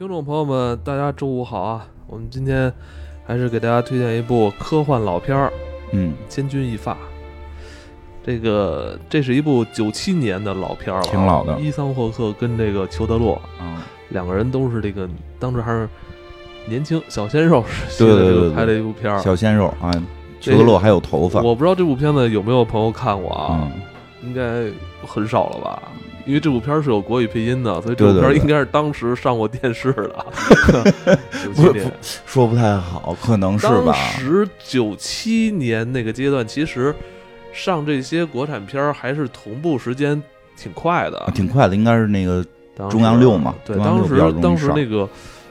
听众朋友们，大家周五好啊！我们今天还是给大家推荐一部科幻老片儿《嗯，千钧一发》。这个这是一部九七年的老片儿了啊，挺老的伊桑霍克跟这个裘德洛啊，两个人都是这个当时还是年轻小鲜肉时期拍的一部片儿。小鲜肉啊，裘德洛还有头发，我不知道这部片子有没有朋友看过啊？嗯，应该很少了吧？因为这部片儿是有国语配音的，所以这部片儿应该是当时上过电视的。九七不年，说不太好，可能是吧当吧？时九七年那个阶段，其实上这些国产片儿还是同步时间挺快的啊，挺快的，应该是那个中央六嘛对，当时当时那个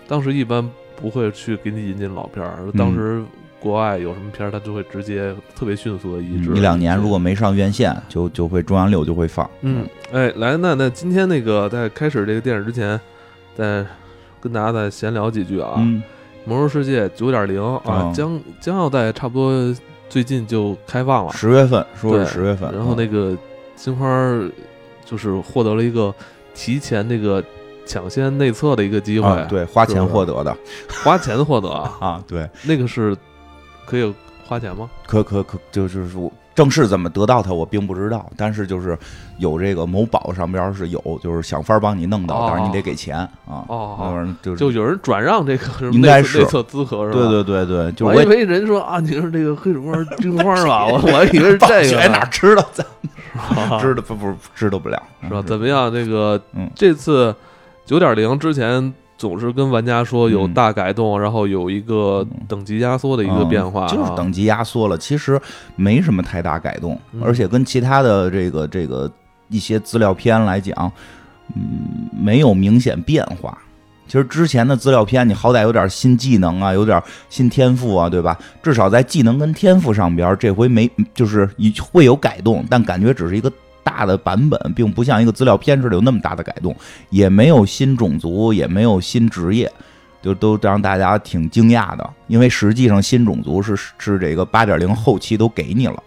当时一般不会去给你引进老片儿，嗯当时国外有什么片儿，他就会直接特别迅速的移植。嗯一两年如果没上院线，就就会中央六就会放。嗯，哎，来，那那今天那个在开始这个电影之前，再跟大家再闲聊几句啊。嗯，魔兽世界九点零啊哦，将将要在差不多最近就开放了。十月份说对是十月份，然后那个金花儿就是获得了一个提前那个抢先内测的一个机会，啊，对，花钱获得的花钱获得啊，啊，对，那个是可以花钱吗？可可可，就是说正式怎么得到它，我并不知道，但是就是有这个某宝上边是有，就是想法帮你弄到，哦但是你得给钱啊，哦就是就有人转让这个应该是内测资格是吧？对对对对，就我以为人说啊，你是这个黑水光金花吧，我 我还以为是暴这个哪 知道咱是知道不不知道不了是吧？怎么样？这个嗯这次九点零之前总是跟玩家说有嗯大改动，然后有一个嗯等级压缩的一个变化啊，就是等级压缩了，其实没什么太大改动，嗯而且跟其他的这个这个一些资料片来讲，嗯，没有明显变化。其实之前的资料片，你好歹有点新技能啊，有点新天赋啊，对吧？至少在技能跟天赋上边，这回没就是一会有改动，但感觉只是一个大的版本，并不像一个资料片似的有那么大的改动，也没有新种族，也没有新职业。就都让大家挺惊讶的，因为实际上新种族是是这个八点零后期都给你了，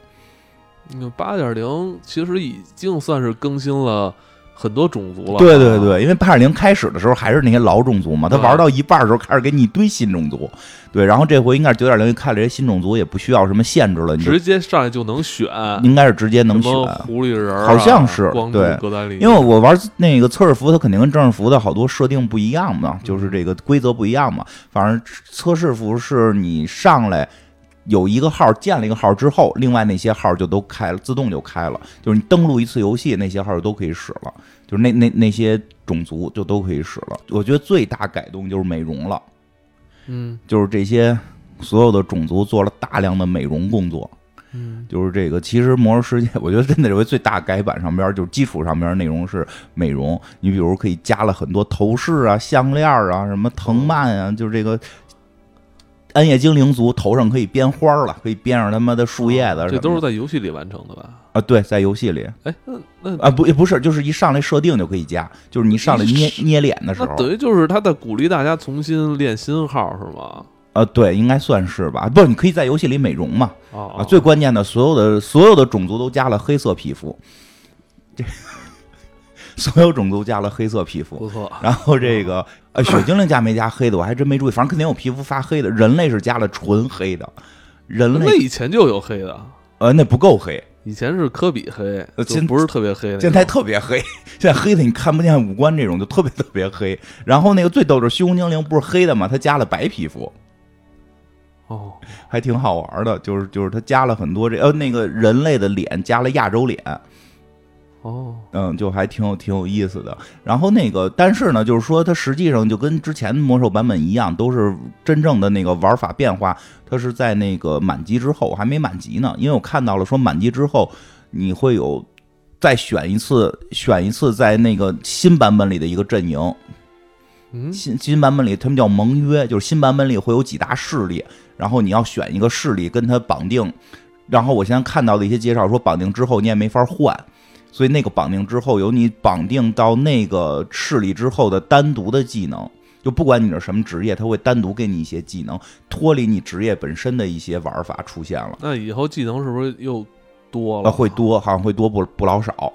嗯八点零其实已经算是更新了很多种族了。对对，对，因为八点零开始的时候还是那些老种族嘛，他嗯玩到一半的时候开始给你一堆新种族，对，然后这回应该是九点零看这些新种族也不需要什么限制了，你直接上来就能选，应该是直接能选什。么狐狸人啊，好像是光对因为我玩那个测试服，它肯定跟正式服的好多设定不一样嘛，就是这个规则不一样嘛。反正测试服是你上来有一个号建了一个号之后，另外那些号就都开了，自动就开了。就是你登录一次游戏，那些号就都可以使了，就是那那那些种族就都可以使了。我觉得最大改动就是美容了，嗯就是这些所有的种族做了大量的美容工作。嗯就是这个，其实《魔兽世界》，我觉得真的这回最大改版上边就是基础上边内容是美容，你比如可以加了很多头饰啊、项链啊、什么藤蔓啊，就是这个暗夜精灵族头上可以编花儿了，可以编上他妈的树叶子这都是在游戏里完成的吧？啊，对，在游戏里哎，那那啊，不也不是，就是一上来设定就可以加，就是你上来捏捏脸的时候，那等于就是他在鼓励大家重新练新号是吗？啊，对，应该算是吧，不，你可以在游戏里美容嘛，哦啊，最关键的，所有的所有的种族都加了黑色皮肤，这 所有种族加了黑色皮肤。不错，然后这个呃，雪精灵加没加黑的，我还真没注意，反正肯定有皮肤发黑的。人类是加了纯黑的，人那类以前就有黑的，呃那不够黑，以前是科比黑，呃现就不是特别黑。现在特别黑，现在黑的你看不见五官这种就特别特别黑。然后那个最逗的是虚空精灵不是黑的吗？他加了白皮肤，哦，还挺好玩的，就是就是他加了很多这呃那个人类的脸加了亚洲脸。哦，嗯，就还挺有挺有意思的。然后那个，但是呢，就是说它实际上就跟之前魔兽版本一样，都是真正的那个玩法变化，它是在那个满级之后，我还没满级呢，因为我看到了说满级之后你会有再选一次，选一次在那个新版本里的一个阵营。新新版本里他们叫盟约，就是新版本里会有几大势力，然后你要选一个势力跟它绑定。然后我现在看到的一些介绍说，绑定之后你也没法换。所以那个绑定之后，有你绑定到那个势力之后的单独的技能，就不管你是什么职业，它会单独给你一些技能，脱离你职业本身的一些玩法出现了。那以后技能是不是又多呃，了？会多，好像会多不不老少。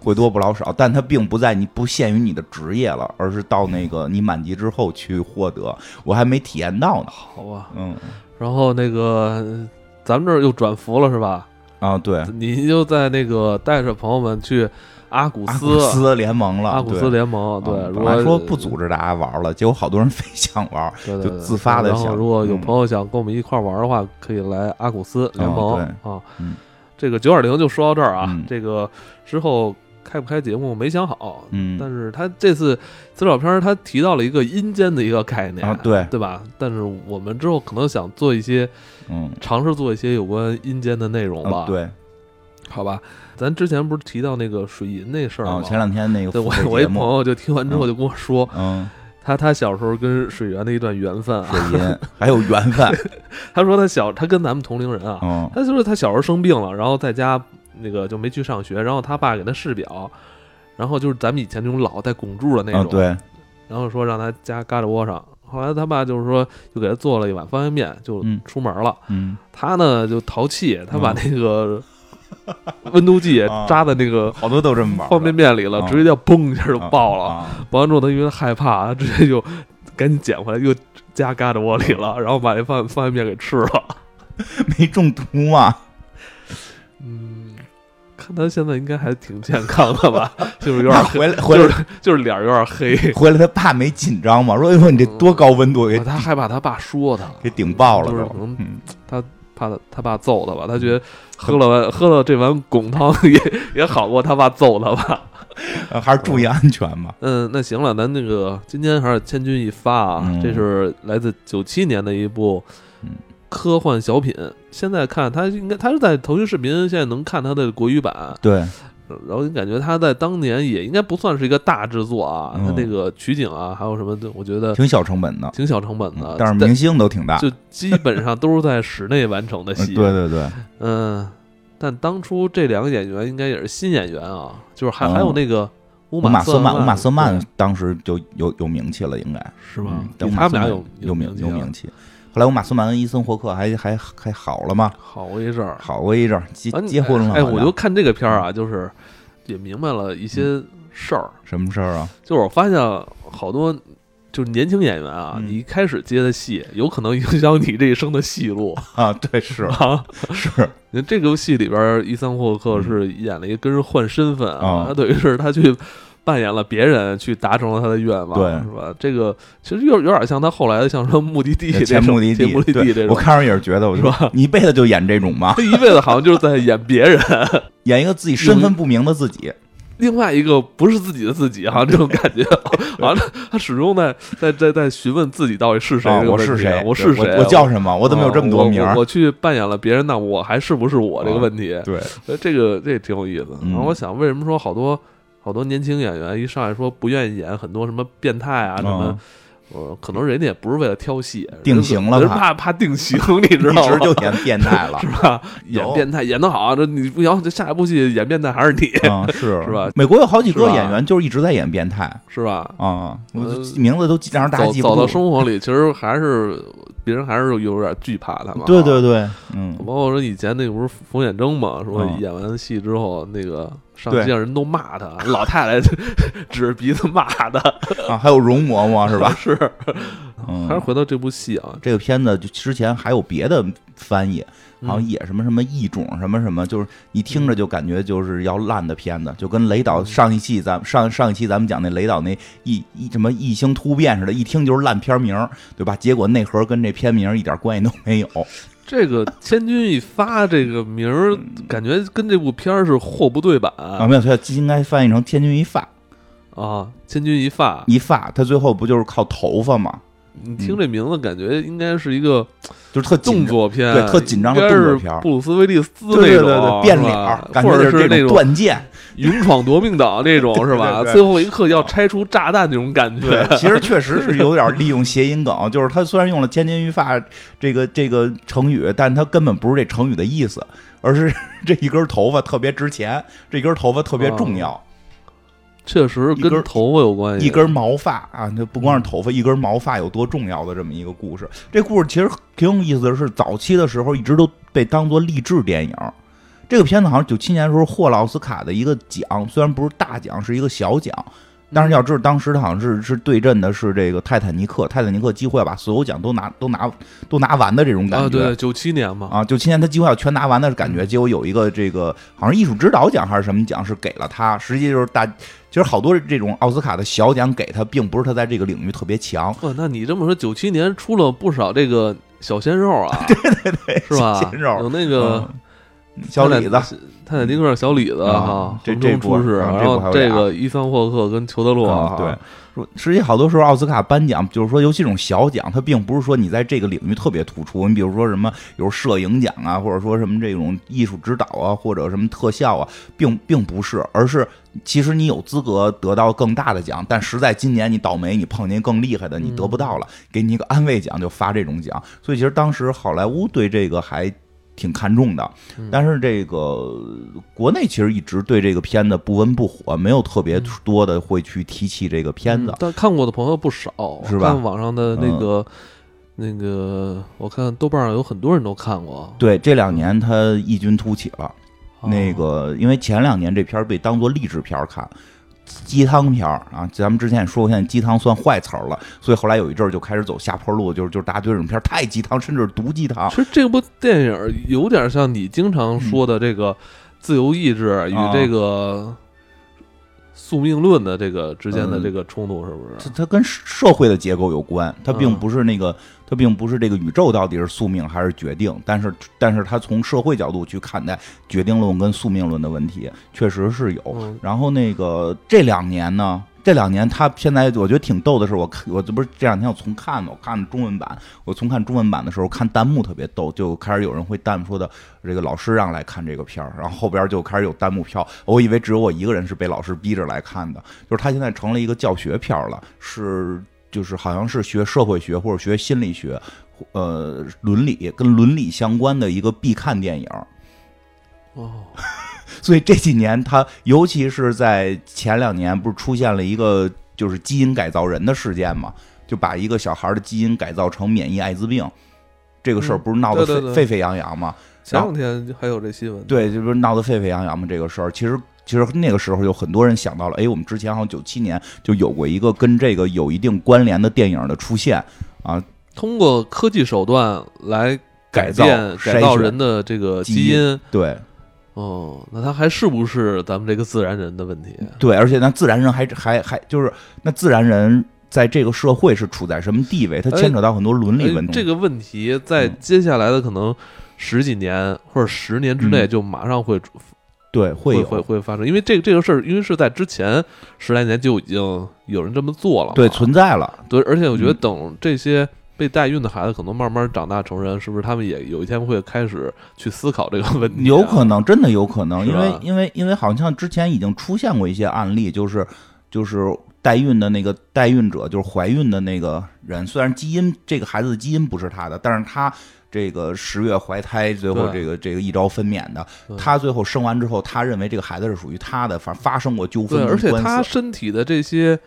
会多不老少，但它并不在你不限于你的职业了，而是到那个你满级之后去获得。我还没体验到呢。好吧，嗯然后那个咱们这儿又转服了是吧？啊，对，你就在那个带着朋友们去阿古阿斯联盟了，阿古斯联盟，对，嗯如果说不组织大家玩了，结果好多人 非想玩。对对对就自发地然后想如果有嗯。朋友想跟我们一块玩的话，可以来阿古斯联盟、哦啊。嗯。这个九点零就说到这儿啊，嗯。这个之后开不开节目没想好，嗯。但是他这次资料片他提到了一个阴间的一个概念，啊，对，对吧？但是我们之后可能想做一些嗯。尝试做一些有关阴间的内容吧，啊，对。好吧？咱之前不是提到那个水银那事儿啊，吗？前两天那个对我我一，朋友就听完之后就跟我说，嗯，他他小时候跟水源的一段缘分啊，水银还有缘分，他说他小他跟咱们同龄人啊，嗯。他就是他小时候生病了，然后在家那个就没去上学，然后他爸给他试表，然后就是咱们以前那种老带拱柱的那种，，啊对，然后说让他加嘎吱窝上。后来他爸就是说，就给他做了一碗方便面，就嗯出门了。嗯他呢就淘气，他把嗯那个温度计啊扎在那个好多都这么玩，方便面里了，啊直接就嘣一下就爆了。完之后，他因为害怕，他直接就赶紧捡回来，又加嘎吱窝里了，然后把那方方便面给吃了。没中毒啊，嗯，看他现在应该还挺健康的吧，就是有点黑，回来回来就是就是脸儿有点黑。回来他爸没紧张吗？说哎呦你这多高温度给他害怕他爸说他，给顶爆了都就是可，能他怕他他爸揍他吧，他觉得喝了碗喝了这碗滚汤也也好过他爸揍他吧。呃还是注意安全吧。嗯，那行了，咱那个今天还是千钧一发啊，嗯这是来自九七年的一部嗯科幻小品。现在看他应该他是在腾讯视频现在能看他的国语版，对，然后你感觉他在当年也应该不算是一个大制作啊，嗯。那个取景啊，还有什么的，我觉得挺小成本的，挺小成本的嗯，但是明星都挺大。就基本上都是在室内完成的嗯戏。对对对，嗯，但当初这两个演员应该也是新演员啊，就是还、哦。还有那个乌乌马瑟曼，乌马瑟曼当时就有有名气了，应该。是吧？他们俩有有名有名气。后来我马苏曼恩伊森霍克还还还好了吗，好过一阵儿。好过一阵儿，结完结婚了。哎，我就看这个片儿啊，就是也明白了一些事儿。什么事儿啊？就是我发现好多就是年轻演员啊，嗯你一开始接的戏，有可能影响你这一生的戏路 啊，对，是啊。是，你看这个戏里边，伊森霍克是演了一个跟人换身份嗯啊他等于是他去扮演了别人，去达成了他的愿望，对是吧？这个其实有有点像他后来的，像说目的地这前目的地，目的地对这种。我看着也是觉得，我说你一辈子就演这种吗？他一辈子好像就是在演别人，演一个自己身份不明的自己，另外一个不是自己的自己，好像这种感觉，完了他始终在在在在询问自己到底是谁我是谁？我是谁？我我叫什么？我怎么有这么多名我去扮演了别人，那我还是不是我这个问题？对，呃这个这挺有意思。嗯然后我想，为什么说好多好多年轻演员一上来说不愿意演很多什么变态啊什么嗯？呃，可能人家也不是为了挑戏，定型了人怕怕怕定型，你知道吗？直就演变态了 是。吧？演变态演得好，这你不行，这下一部戏演变态还是你，啊，是是吧美国有好几个演员就是一直在演变态是吧？啊，名字都记让大家走走到。生活里，其实还是别人还是有点惧怕他嘛。对对对，嗯，包括说以前那个不是冯远征嘛，说嗯演完戏之后，那个上对街上人都骂他，老太太 指着鼻子骂他，啊，还有容嬷嬷是吧？是，嗯还是回到这部戏啊，这个片子就之前还有别的翻译，好像嗯也什么什么异种什么什么，就是你听着就感觉就是要烂的片子，就跟雷导上一期咱们上上一期咱们讲那雷导那异异什么异星突变似的，一听就是烂片名，对吧？结果内核跟这片名一点关系都没有。这个“千钧一发”这个名儿，感觉跟这部片儿是货不对版啊，没有，它应该翻译成千钧一发，啊，“千钧一发。一发，它最后不就是靠头发吗？”，你听这名字，感觉应该是一个就是特动作片，对特紧张的动作片儿布鲁斯威利斯那种变脸，感觉或者就是那种断剑。勇闯夺命岛那种是吧？最后一刻要拆除炸弹那种感觉。对，其实确实是有点利用谐音梗，就是他虽然用了“千钧一发”这个这个成语，但他根本不是这成语的意思，而是 这一根头发特别值钱，这根头发特别重要，确实跟头发有关系。一根毛发啊，那不光是头发，一根毛发有多重要的这么一个故事。这故事其实挺有意思的是，早期的时候一直都被当做励志电影。这个片子好像九七年的时候获了奥斯卡的一个奖，虽然不是大奖，是一个小奖。但是要知道，当时他好像是是对阵的是这个泰坦尼克，泰坦尼克几乎要把所有奖都拿都拿都拿完的这种感觉。啊，对，九七年嘛，啊，九七年他几乎要全拿完的感觉。结果有一个这个好像艺术指导奖还是什么奖是给了他，实际就是大，其实好多这种奥斯卡的小奖给他，并不是他在这个领域特别强。哇，那你这么说，九七年出了不少这个小鲜肉啊？对对对，是吧？鲜肉有那个小李子。泰坦尼克小李子哈，这这出世，然后这个伊桑霍克跟裘德洛，对，实际好多时候奥斯卡颁奖，就是说尤其这种小奖，它并不是说你在这个领域特别突出，你比如说什么有摄影奖啊，或者说什么这种艺术指导啊，或者什么特效啊，并并不是，而是其实你有资格得到更大的奖，但实在今年你倒霉，你碰见更厉害的，你得不到了，给你一个安慰奖，就发这种奖，所以其实当时好莱坞对这个还。挺看重的，但是这个国内其实一直对这个片子不温不火，没有特别多的会去提起这个片子。但看过的朋友不少，是吧？看网上的那个那个，我看豆瓣上有很多人都看过。对，这两年他异军突起了。那个，因为前两年这片被当做励志片看。鸡汤片儿啊，咱们之前也说过，现在鸡汤算坏词儿了，所以后来有一阵儿就开始走下坡路，就是就是大家对这种片儿太鸡汤，甚至是毒鸡汤。其实这部电影有点像你经常说的这个自由意志与这个宿命论的这个之间的这个冲突，是不是？它它跟社会的结构有关，它并不是那个。它并不是这个宇宙到底是宿命还是决定，但是，但是它从社会角度去看待决定论跟宿命论的问题，确实是有。然后那个这两年呢，这两年他现在我觉得挺逗的是，我看我这不是这两天我重看嘛，我看中文版，我重看中文版的时候看弹幕特别逗，就开始有人会弹幕说的这个老师让来看这个片儿，然后后边就开始有弹幕票，我以为只有我一个人是被老师逼着来看的，就是他现在成了一个教学片了，是。就是好像是学社会学或者学心理学，呃，伦理跟伦理相关的一个必看电影。哦，所以这几年他，尤其是在前两年，不是出现了一个就是基因改造人的事件嘛？就把一个小孩的基因改造成免疫艾滋病，这个事儿不是闹得沸沸沸扬扬吗？前两天还有这新闻，对，就是闹得沸沸扬扬嘛。这个事儿其实。其实那个时候有很多人想到了，哎，我们之前好像九七年就有过一个跟这个有一定关联的电影的出现啊，通过科技手段来改造改造人的这个基因，对，哦，那他还是不是咱们这个自然人的问题？对，而且那自然人还还还就是那自然人在这个社会是处在什么地位？它牵扯到很多伦理问题。这个问题在接下来的可能十几年或者十年之内就马上会。对，会会会发生，因为这这个事儿，因为是在之前十来年就已经有人这么做了，对，存在了。对，而且我觉得等这些被代孕的孩子可能慢慢长大成人，是不是他们也有一天会开始去思考这个问题？有可能，真的有可能，因为因为因为好像之前已经出现过一些案例，就是就是代孕的那个代孕者，就是怀孕的那个人，虽然基因这个孩子的基因不是他的，但是他。这个十月怀胎，最后这个这个一朝分娩的，他最后生完之后，他认为这个孩子是属于他的，反正发生过纠纷。对，而且他身体的这些，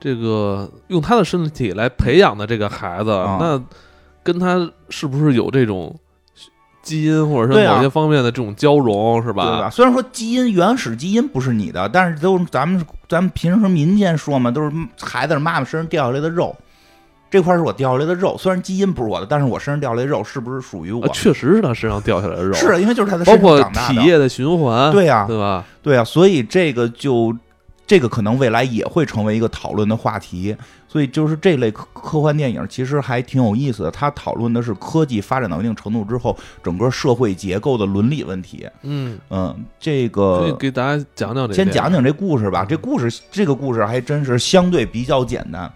这个用他的身体来培养的这个孩子，那跟他是不是有这种基因或者是某些方面的这种交融，是吧？对吧？虽然说基因原始基因不是你的，但是都咱们咱们平时民间说嘛，都是孩子妈妈身上掉下来的肉。这块是我掉下来的肉，虽然基因不是我的，但是我身上掉下来的肉是不是属于我？确实是他身上掉下来的肉，是因为就是他的包括体液的循环，对呀，对吧？对呀，所以这个就这个可能未来也会成为一个讨论的话题。所以就是这类科科幻电影其实还挺有意思的，它讨论的是科技发展到一定程度之后，整个社会结构的伦理问题。嗯嗯，这个给大家讲讲，先讲讲这故事吧。这故事这个故事还真是相对比较简单。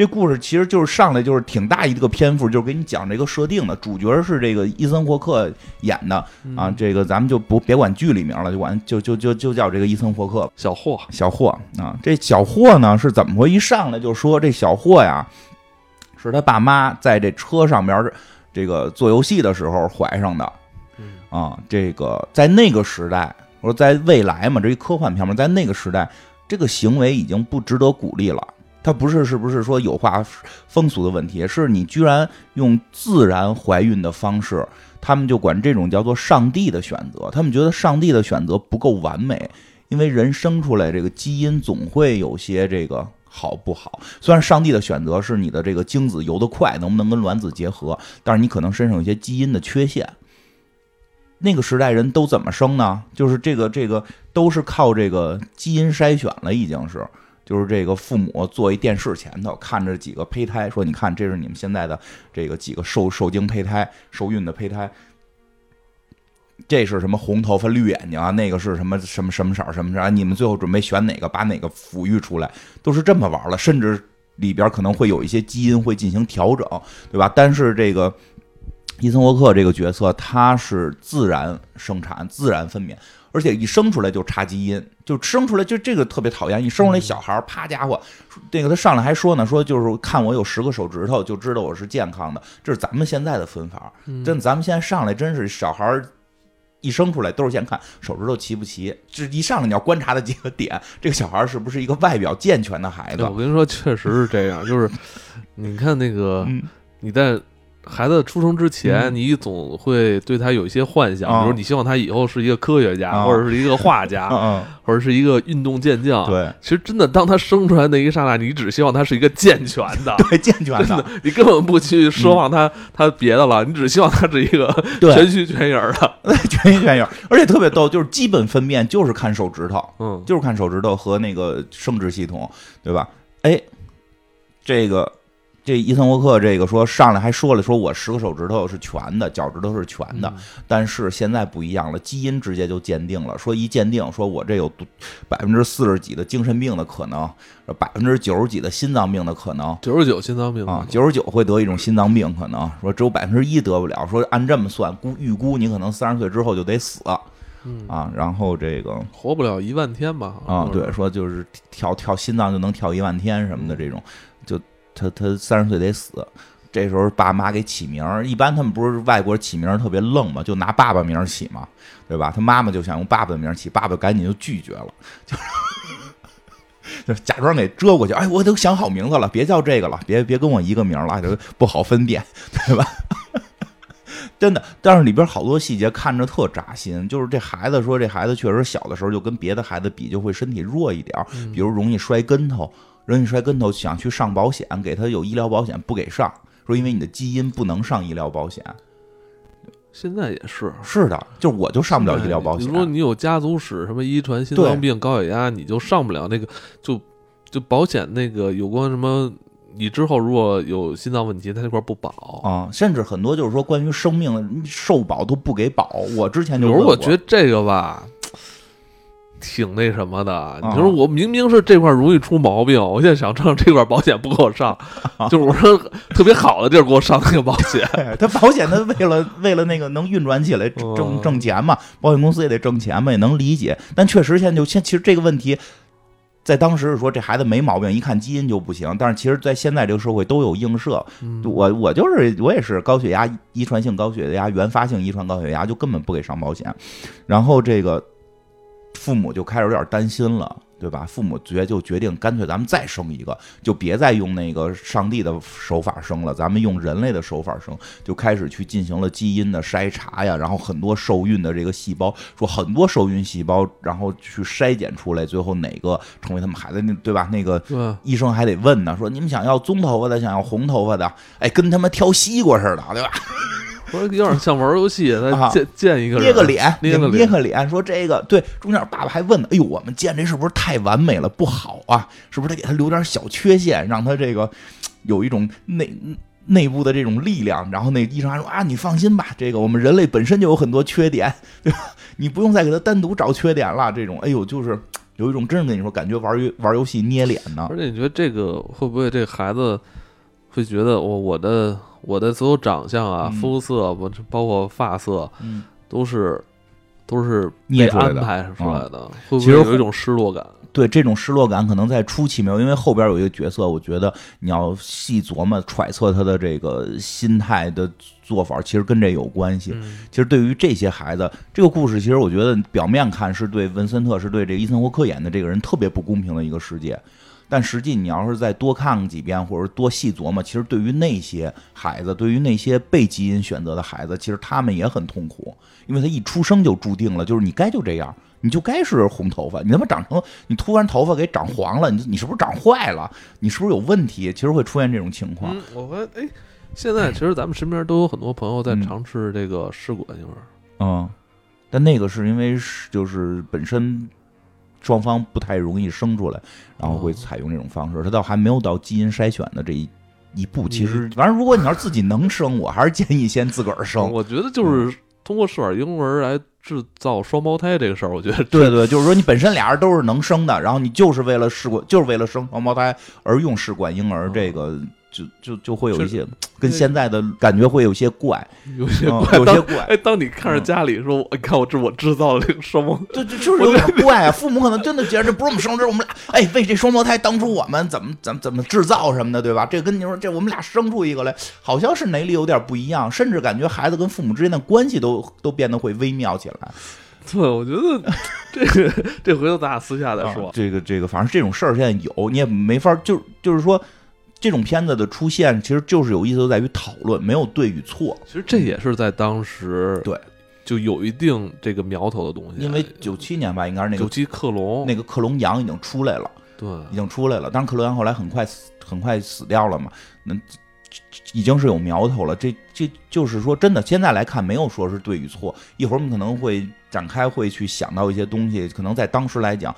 这故事其实就是上来就是挺大一个篇幅，就是给你讲这个设定的。主角是这个伊森霍克演的啊，这个咱们就不别管剧里名了，就管就就就就叫这个伊森霍克小霍小霍啊。这小霍呢是怎么回？一上来就说这小霍呀，是他爸妈在这车上边这个做游戏的时候怀上的啊。这个在那个时代，我说在未来嘛，这一科幻片嘛，在那个时代，这个行为已经不值得鼓励了。他不是是不是说有化风俗的问题，是你居然用自然怀孕的方式，他们就管这种叫做上帝的选择。他们觉得上帝的选择不够完美，因为人生出来这个基因总会有些这个好不好。虽然上帝的选择是你的这个精子游得快，能不能跟卵子结合，但是你可能身上有些基因的缺陷。那个时代人都怎么生呢？就是这个这个都是靠这个基因筛选了，已经是。就是这个父母坐一电视前头看着几个胚胎，说：“你看，这是你们现在的这个几个受受精胚胎、受孕的胚胎。这是什么红头发、绿眼睛啊？那个是什么什么什么色什么色？你们最后准备选哪个，把哪个抚育出来？都是这么玩了。甚至里边可能会有一些基因会进行调整，对吧？但是这个伊森沃克这个角色，他是自然生产、自然分娩。”而且一生出来就查基因，就生出来就这个特别讨厌。一生出来小孩儿，啪家伙，那个他上来还说呢，说就是看我有十个手指头就知道我是健康的。这是咱们现在的分法，真咱们现在上来真是小孩儿一生出来都是先看手指头齐不齐，这一上来你要观察的几个点，这个小孩儿是不是一个外表健全的孩子？我跟你说，确实是这样，就是你看那个你在。孩子出生之前，你总会对他有一些幻想，比如你希望他以后是一个科学家，或者是一个画家，或者是一个运动健将。对，其实真的，当他生出来那一刹那，你只希望他是一个健全的，对，健全的，你根本不去奢望他他别的了，你只希望他是一个全虚全影的，全虚全影。而且特别逗，就是基本分辨就是看手指头，嗯，就是看手指头和那个生殖系统，对吧？哎，这个。这伊森沃克这个说上来还说了，说我十个手指头是全的，脚趾头是全的，但是现在不一样了，基因直接就鉴定了，说一鉴定，说我这有百分之四十几的精神病的可能，百分之九十几的心脏病的可能，九十九心脏病啊，九十九会得一种心脏病可能，说只有百分之一得不了，说按这么算估预估你可能三十岁之后就得死，啊，然后这个活不了一万天吧？啊，对，说就是跳跳心脏就能跳一万天什么的这种。他他三十岁得死，这时候爸妈给起名儿，一般他们不是外国起名儿特别愣嘛，就拿爸爸名起嘛，对吧？他妈妈就想用爸爸的名起，爸爸赶紧就拒绝了，就 就假装给遮过去。哎，我都想好名字了，别叫这个了，别别跟我一个名了，就不好分辨，对吧？真的，但是里边好多细节看着特扎心，就是这孩子说，这孩子确实小的时候就跟别的孩子比，就会身体弱一点，比如容易摔跟头。人一摔跟头，想去上保险，给他有医疗保险不给上，说因为你的基因不能上医疗保险。现在也是，是的，就我就上不了医疗保险。如果你有家族史，什么遗传心脏病、高血压，你就上不了那个，就就保险那个有关什么，你之后如果有心脏问题，他那块不保啊。甚至很多就是说关于生命寿保都不给保。我之前就，比如我觉得这个吧。挺那什么的，你说我明明是这块容易出毛病，我现在想上这块保险不给我上，就是我说特别好的地儿给我上那个保险。他保险他为了为了那个能运转起来挣挣钱嘛，保险公司也得挣钱嘛，也能理解。但确实现在就现其实这个问题，在当时是说这孩子没毛病，一看基因就不行。但是其实在现在这个社会都有映射。我我就是我也是高血压遗传性高血压原发性遗传高血压，就根本不给上保险。然后这个。父母就开始有点担心了，对吧？父母决就决定，干脆咱们再生一个，就别再用那个上帝的手法生了，咱们用人类的手法生，就开始去进行了基因的筛查呀，然后很多受孕的这个细胞，说很多受孕细胞，然后去筛检出来，最后哪个成为他们孩子，那对吧？那个医生还得问呢，说你们想要棕头发的，想要红头发的，哎，跟他妈挑西瓜似的，对吧？说有点像玩游戏，他见见一个捏个脸，捏个捏个脸，说这个对。中间爸爸还问呢，哎呦，我们见这是不是太完美了，不好啊？是不是得给他留点小缺陷，让他这个有一种内内部的这种力量？然后那医生还说啊，你放心吧，这个我们人类本身就有很多缺点，对吧？你不用再给他单独找缺点了。这种，哎呦，就是有一种真是跟你说，感觉玩游玩游戏捏脸呢。而且你觉得这个会不会这孩子会觉得我我的？我的所有长相啊，肤色不包括发色，都是都是被安排出来的，会不会有一种失落感？对，这种失落感可能在初期没有，因为后边有一个角色，我觉得你要细琢磨揣测他的这个心态的做法，其实跟这有关系。其实对于这些孩子，这个故事其实我觉得表面看是对文森特是对这个伊森霍克演的这个人特别不公平的一个世界。但实际你要是再多看几遍，或者多细琢磨，其实对于那些孩子，对于那些被基因选择的孩子，其实他们也很痛苦，因为他一出生就注定了，就是你该就这样，你就该是红头发，你他妈长成你突然头发给长黄了，你你是不是长坏了？你是不是有问题？其实会出现这种情况。我发现，哎，现在其实咱们身边都有很多朋友在尝试这个试管婴儿。嗯，但那个是因为是就是本身。双方不太容易生出来，然后会采用这种方式。他倒还没有到基因筛选的这一一步。其实，反正如果你要是自己能生，我还是建议先自个儿生。我觉得就是通过试管婴儿来制造双胞胎这个事儿，我觉得 对对，就是说你本身俩人都是能生的，然后你就是为了试管，就是为了生双胞胎而用试管婴儿这个。就就就会有一些跟现在的感觉会有些怪，有些怪，有些怪。哎，当你看着家里说，你看我这我制造了这个双胞，就就就是有点怪啊。父母可能真的觉得这不是我们生，这是我们俩。哎，为这双胞胎，当初我们怎么怎么怎么制造什么的，对吧？这跟你说，这我们俩生出一个来，好像是哪里有点不一样，甚至感觉孩子跟父母之间的关系都都变得会微妙起来。对，我觉得这个这回头咱俩私下再说。这个这个，反正这种事儿现在有，你也没法，就就是说。这种片子的出现，其实就是有意思，在于讨论，没有对与错。其实这也是在当时对就有一定这个苗头的东西。因为九七年吧，应该是那个九七克隆，那个克隆羊已经出来了，对，已经出来了。但是，克隆羊后来很快死，很快死掉了嘛。那已经是有苗头了。这这就是说，真的，现在来看，没有说是对与错。一会儿我们可能会展开，会去想到一些东西，可能在当时来讲。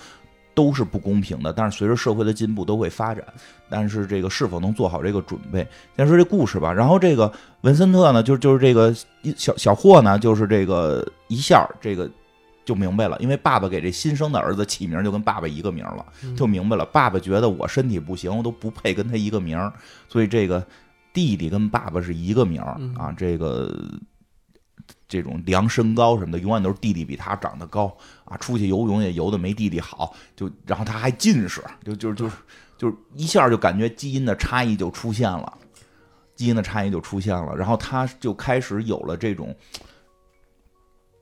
都是不公平的，但是随着社会的进步都会发展，但是这个是否能做好这个准备？先说这故事吧。然后这个文森特呢，就就是这个小小霍呢，就是这个一下这个就明白了，因为爸爸给这新生的儿子起名就跟爸爸一个名了，就明白了。爸爸觉得我身体不行，我都不配跟他一个名，所以这个弟弟跟爸爸是一个名啊，这个。这种量身高什么的，永远都是弟弟比他长得高啊！出去游泳也游的没弟弟好，就然后他还近视，就就就就一下就感觉基因的差异就出现了，基因的差异就出现了，然后他就开始有了这种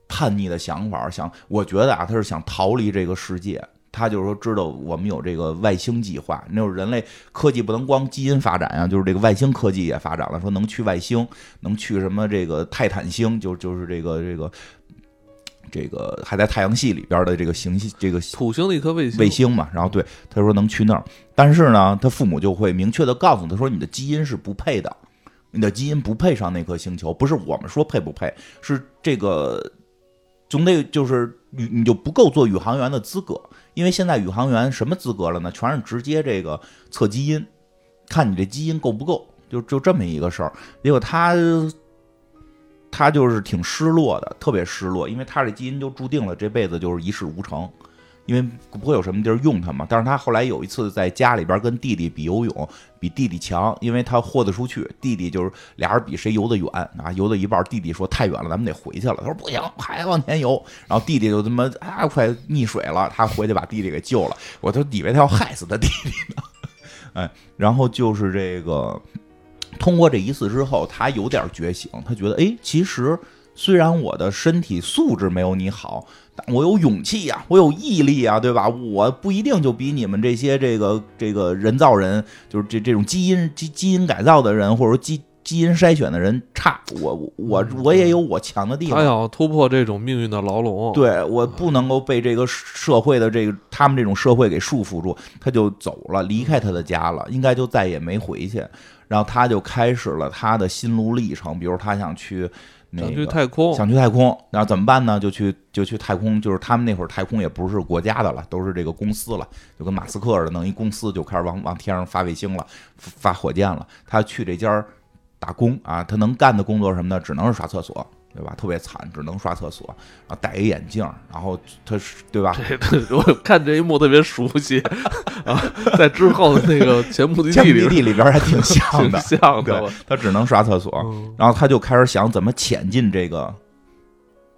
叛逆的想法，想我觉得啊，他是想逃离这个世界。他就是说，知道我们有这个外星计划，那种人类科技不能光基因发展啊，就是这个外星科技也发展了，说能去外星，能去什么这个泰坦星，就就是这个这个这个还在太阳系里边的这个行星，这个土星的一颗卫星卫星嘛。然后对他说能去那儿，但是呢，他父母就会明确的告诉他说，你的基因是不配的，你的基因不配上那颗星球，不是我们说配不配，是这个总得就是宇你就不够做宇航员的资格。因为现在宇航员什么资格了呢？全是直接这个测基因，看你这基因够不够，就就这么一个事儿。结果他他就是挺失落的，特别失落，因为他这基因就注定了这辈子就是一事无成。因为不会有什么地儿用他嘛，但是他后来有一次在家里边跟弟弟比游泳，比弟弟强，因为他豁得出去。弟弟就是俩人比谁游得远啊，游到一半，弟弟说太远了，咱们得回去了。他说不行，还往前游。然后弟弟就他妈啊快溺水了，他回去把弟弟给救了。我都以为他要害死他弟弟呢。哎，然后就是这个，通过这一次之后，他有点觉醒，他觉得哎，其实虽然我的身体素质没有你好。我有勇气呀，我有毅力啊，对吧？我不一定就比你们这些这个这个人造人，就是这这种基因基基因改造的人，或者说基基因筛选的人差。我我我也有我强的地方。他要突破这种命运的牢笼，对我不能够被这个社会的这个他们这种社会给束缚住，他就走了，离开他的家了，应该就再也没回去。然后他就开始了他的心路历程，比如他想去。想去太空，想去太空，然后怎么办呢？就去就去太空，就是他们那会儿太空也不是国家的了，都是这个公司了，就跟马斯克似的，弄一公司就开始往往天上发卫星了，发火箭了。他去这家打工啊，他能干的工作什么的，只能是刷厕所。对吧？特别惨，只能刷厕所，然后戴一眼镜，然后他是对吧？我看这一幕特别熟悉啊，在之后的那个前目的地里里边还挺像的，挺像的。他只能刷厕所，然后他就开始想怎么潜进这个。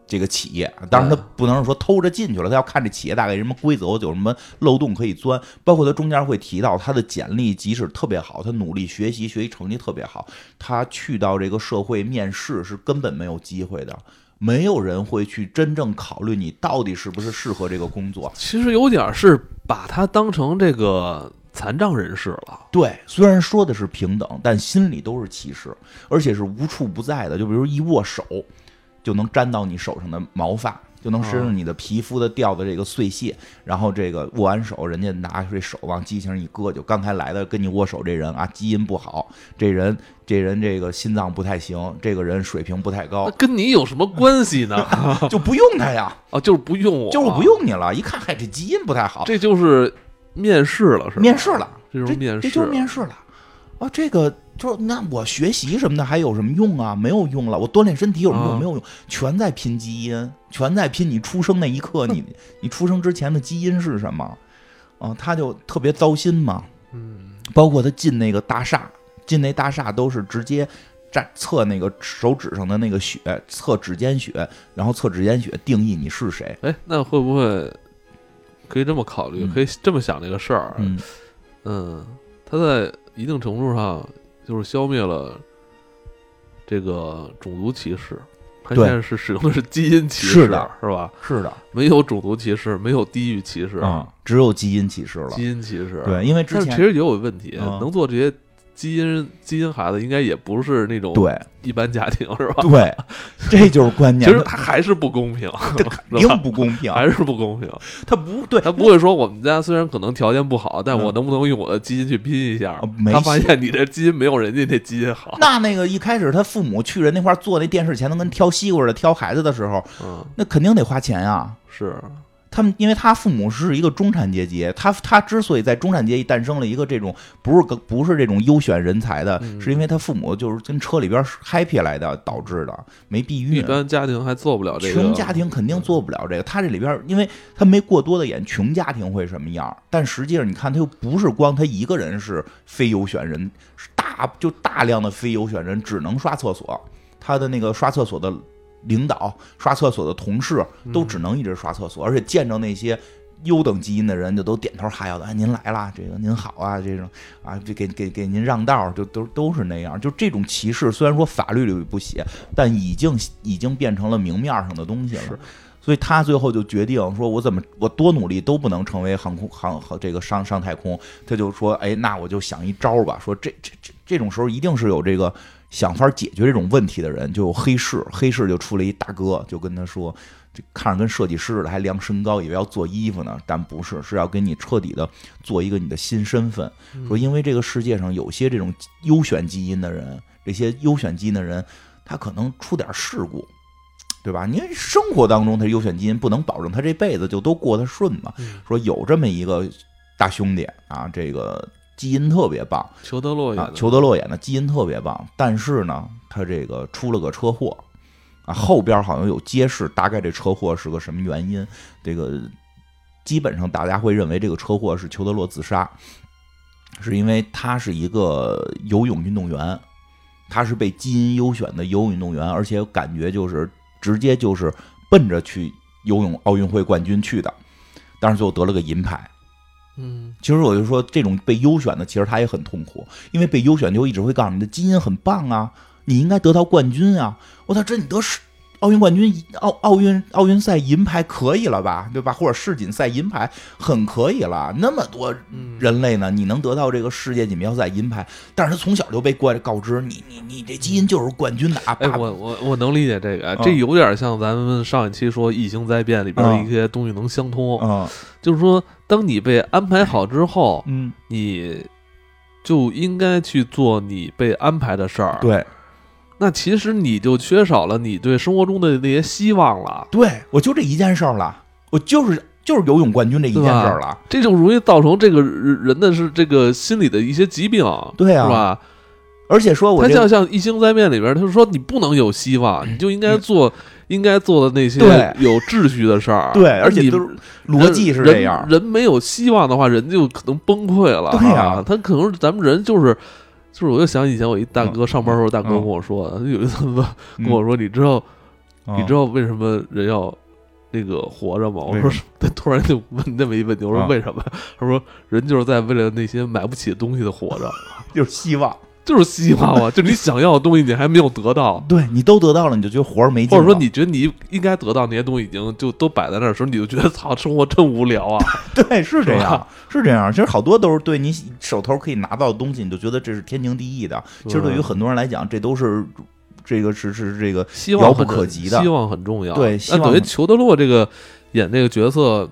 这个企业，当然他不能是说偷着进去了，他要看这企业大概什么规则，有什么漏洞可以钻。包括他中间会提到他的简历，即使特别好，他努力学习，学习成绩特别好，他去到这个社会面试是根本没有机会的，没有人会去真正考虑你到底是不是适合这个工作。其实有点是把他当成这个残障人士了。对，虽然说的是平等，但心里都是歧视，而且是无处不在的。就比如一握手，就能粘到你手上的毛发。就能使你的皮肤的掉的这个碎屑，然后这个握完手，人家拿这手往机器上一搁，就刚才来的跟你握手这人啊，基因不好，这人这人这个心脏不太行，这个人水平不太高，跟你有什么关系呢？就不用他呀，哦，就是不用我，就是不用你了。一看，嗨，这基因不太好，这就是面试了，是吧？面试了，这就是面试，这就是面试了。啊，这个。就是那我学习什么的还有什么用啊？没有用了。我锻炼身体有什么用？没有用，全在拼基因，全在拼你出生那一刻，你 你出生之前的基因是什么？啊，他就特别糟心嘛。嗯，包括他进那个大厦，进那大厦都是直接站测那个手指上的那个血，测指尖血，然后测指尖血定义你是谁。哎，那会不会可以这么考虑？可以这么想这个事儿？嗯嗯，他在一定程度上。就是消灭了这个种族歧视，他现在是使用的是基因歧视，是的，是吧？是的，没有种族歧视，没有地域歧视，只有基因歧视了。基因歧视，对，因为之前其实也有问题，能做这些。基因基因孩子应该也不是那种对一般家庭是吧？对，这就是关键。其实他还是不公平，肯定不公平，还是不公平。他不对，他不会说我们家虽然可能条件不好，但我能不能用我的基因去拼一下？他发现你这基因没有人家那基因好。那那个一开始他父母去人那块做那电视前头跟挑西瓜似的挑孩子的时候，嗯，那肯定得花钱呀。是。他们，因为他父母是一个中产阶级，他他之所以在中产阶级诞生了一个这种不是不是这种优选人才的，是因为他父母就是跟车里边 happy 来的导致的，没避孕。一般家庭还做不了这个。穷家庭肯定做不了这个。他这里边，因为他没过多的演穷家庭会什么样，但实际上你看，他又不是光他一个人是非优选人，是大就大量的非优选人只能刷厕所，他的那个刷厕所的。领导刷厕所的同事都只能一直刷厕所，而且见着那些优等基因的人就都点头哈腰的。哎，您来啦，这个您好啊，这种啊，这给给给您让道，就都都是那样。就这种歧视，虽然说法律里不写，但已经已经变成了明面上的东西了。所以他最后就决定说，我怎么我多努力都不能成为航空航和这个上上太空。他就说，哎，那我就想一招吧。说这这这这种时候一定是有这个。想法解决这种问题的人就有黑市，黑市就出来一大哥，就跟他说，这看着跟设计师似的，还量身高，以为要做衣服呢，但不是，是要给你彻底的做一个你的新身份。说因为这个世界上有些这种优选基因的人，这些优选基因的人，他可能出点事故，对吧？因为生活当中他优选基因不能保证他这辈子就都过得顺嘛。说有这么一个大兄弟啊，这个。基因特别棒，裘德洛演，裘德洛演的基因特别棒，但是呢，他这个出了个车祸，啊，后边好像有揭示，大概这车祸是个什么原因？这个基本上大家会认为这个车祸是裘德洛自杀，是因为他是一个游泳运动员，他是被基因优选的游泳运动员，而且感觉就是直接就是奔着去游泳奥运会冠军去的，但是最后得了个银牌。嗯，其实我就说，这种被优选的，其实他也很痛苦，因为被优选就一直会告诉你的基因很棒啊，你应该得到冠军啊。我操，这你得世奥运冠军、奥奥运奥运赛银牌可以了吧，对吧？或者世锦赛银牌很可以了，那么多人类呢，你能得到这个世界锦标赛银牌，但是他从小就被过告知，你你你这基因就是冠军的啊。哎，我我我能理解这个，这有点像咱们上一期说《异形灾变》里边的一些东西能相通，嗯就是说。当你被安排好之后，嗯，你就应该去做你被安排的事儿。对，那其实你就缺少了你对生活中的那些希望了。对，我就这一件事儿了，我就是就是游泳冠军这一件事儿了，这就容易造成这个人的是这个心理的一些疾病，对啊，是吧？而且说我，他像像《异星灾变》里边，他就说你不能有希望，你就应该做。应该做的那些有秩序的事儿，对，而且都是逻辑是这样。人没有希望的话，人就可能崩溃了。对呀，他可能咱们人就是，就是我就想以前我一大哥上班时候，大哥跟我说，有一次问跟我说，你知道你知道为什么人要那个活着吗？我说 他突然就问那么一问题，我说为什么？他说人就是在为了那些买不起的东西的活着，就是希望。就是希望啊，就你想要的东西你还没有得到，对你都得到了，你就觉得活着没劲，或者说你觉得你应该得到那些东西已经就都摆在那儿的时候，你就觉得操，生活真无聊啊。对，是这样，是这样。其实好多都是对你手头可以拿到的东西，你就觉得这是天经地义的。其实对于很多人来讲，这都是这个是是这个遥不可及的，希望很重要。对，那等于裘德洛这个演这个角色，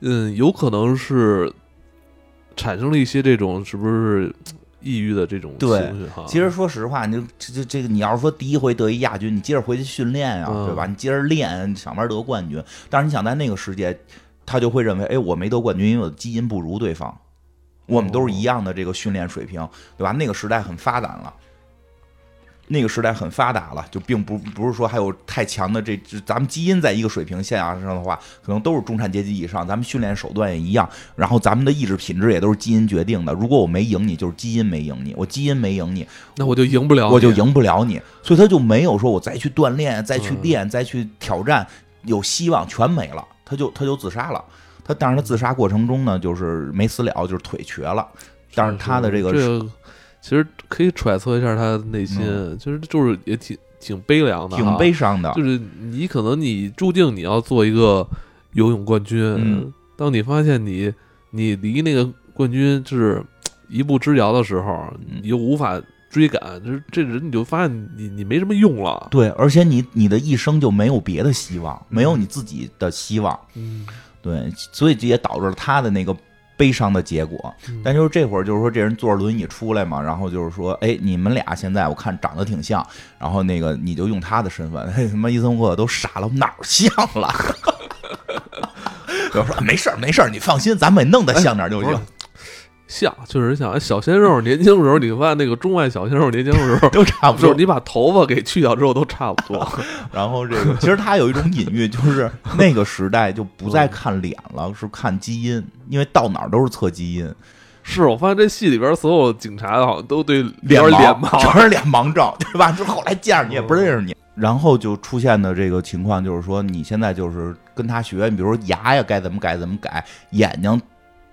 嗯，有可能是产生了一些这种是不是？抑郁的这种情绪哈，其实说实话，你这这这个，你要是说第一回得一亚军，你接着回去训练呀，对吧？你接着练，想办法得冠军。但是你想在那个世界，他就会认为，哎，我没得冠军，因为我的基因不如对方，我们都是一样的这个训练水平，对吧？那个时代很发达了。那个时代很发达了，就并不不是说还有太强的这，咱们基因在一个水平线上的话，可能都是中产阶级以上。咱们训练手段也一样，然后咱们的意志品质也都是基因决定的。如果我没赢你，就是基因没赢你，我基因没赢你，那我就赢不了，我就赢不了你。所以他就没有说我再去锻炼、再去练、再去挑战有希望，全没了，他就他就自杀了。他但是他自杀过程中呢，就是没死了，就是腿瘸了。但是他的这个。其实可以揣测一下他的内心，其实就是也挺挺悲凉的，挺悲伤的。就是你可能你注定你要做一个游泳冠军，当你发现你你离那个冠军就是一步之遥的时候，你又无法追赶，就是这人你就发现你你没什么用了。对，而且你你的一生就没有别的希望，没有你自己的希望。嗯，对，所以这也导致了他的那个。悲伤的结果，但就是这会儿，就是说这人坐着轮椅出来嘛，然后就是说，哎，你们俩现在我看长得挺像，然后那个你就用他的身份，嘿，他妈伊森沃都傻了，哪儿像了？我说没事儿，没事儿，你放心，咱们弄得像点就行。像，确实像。小鲜肉年轻的时候，你发现那个中外小鲜肉年轻的时候 都差不多。你把头发给去掉之后，都差不多。然后这个，其实他有一种隐喻，就是那个时代就不再看脸了，是看基因，因为到哪儿都是测基因。是我发现这戏里边所有警察好像都对脸盲，全是脸盲症，对吧？就后来见着你也不认识你，然后就出现的这个情况就是说，你现在就是跟他学，你比如说牙呀该怎么改怎么改，眼睛。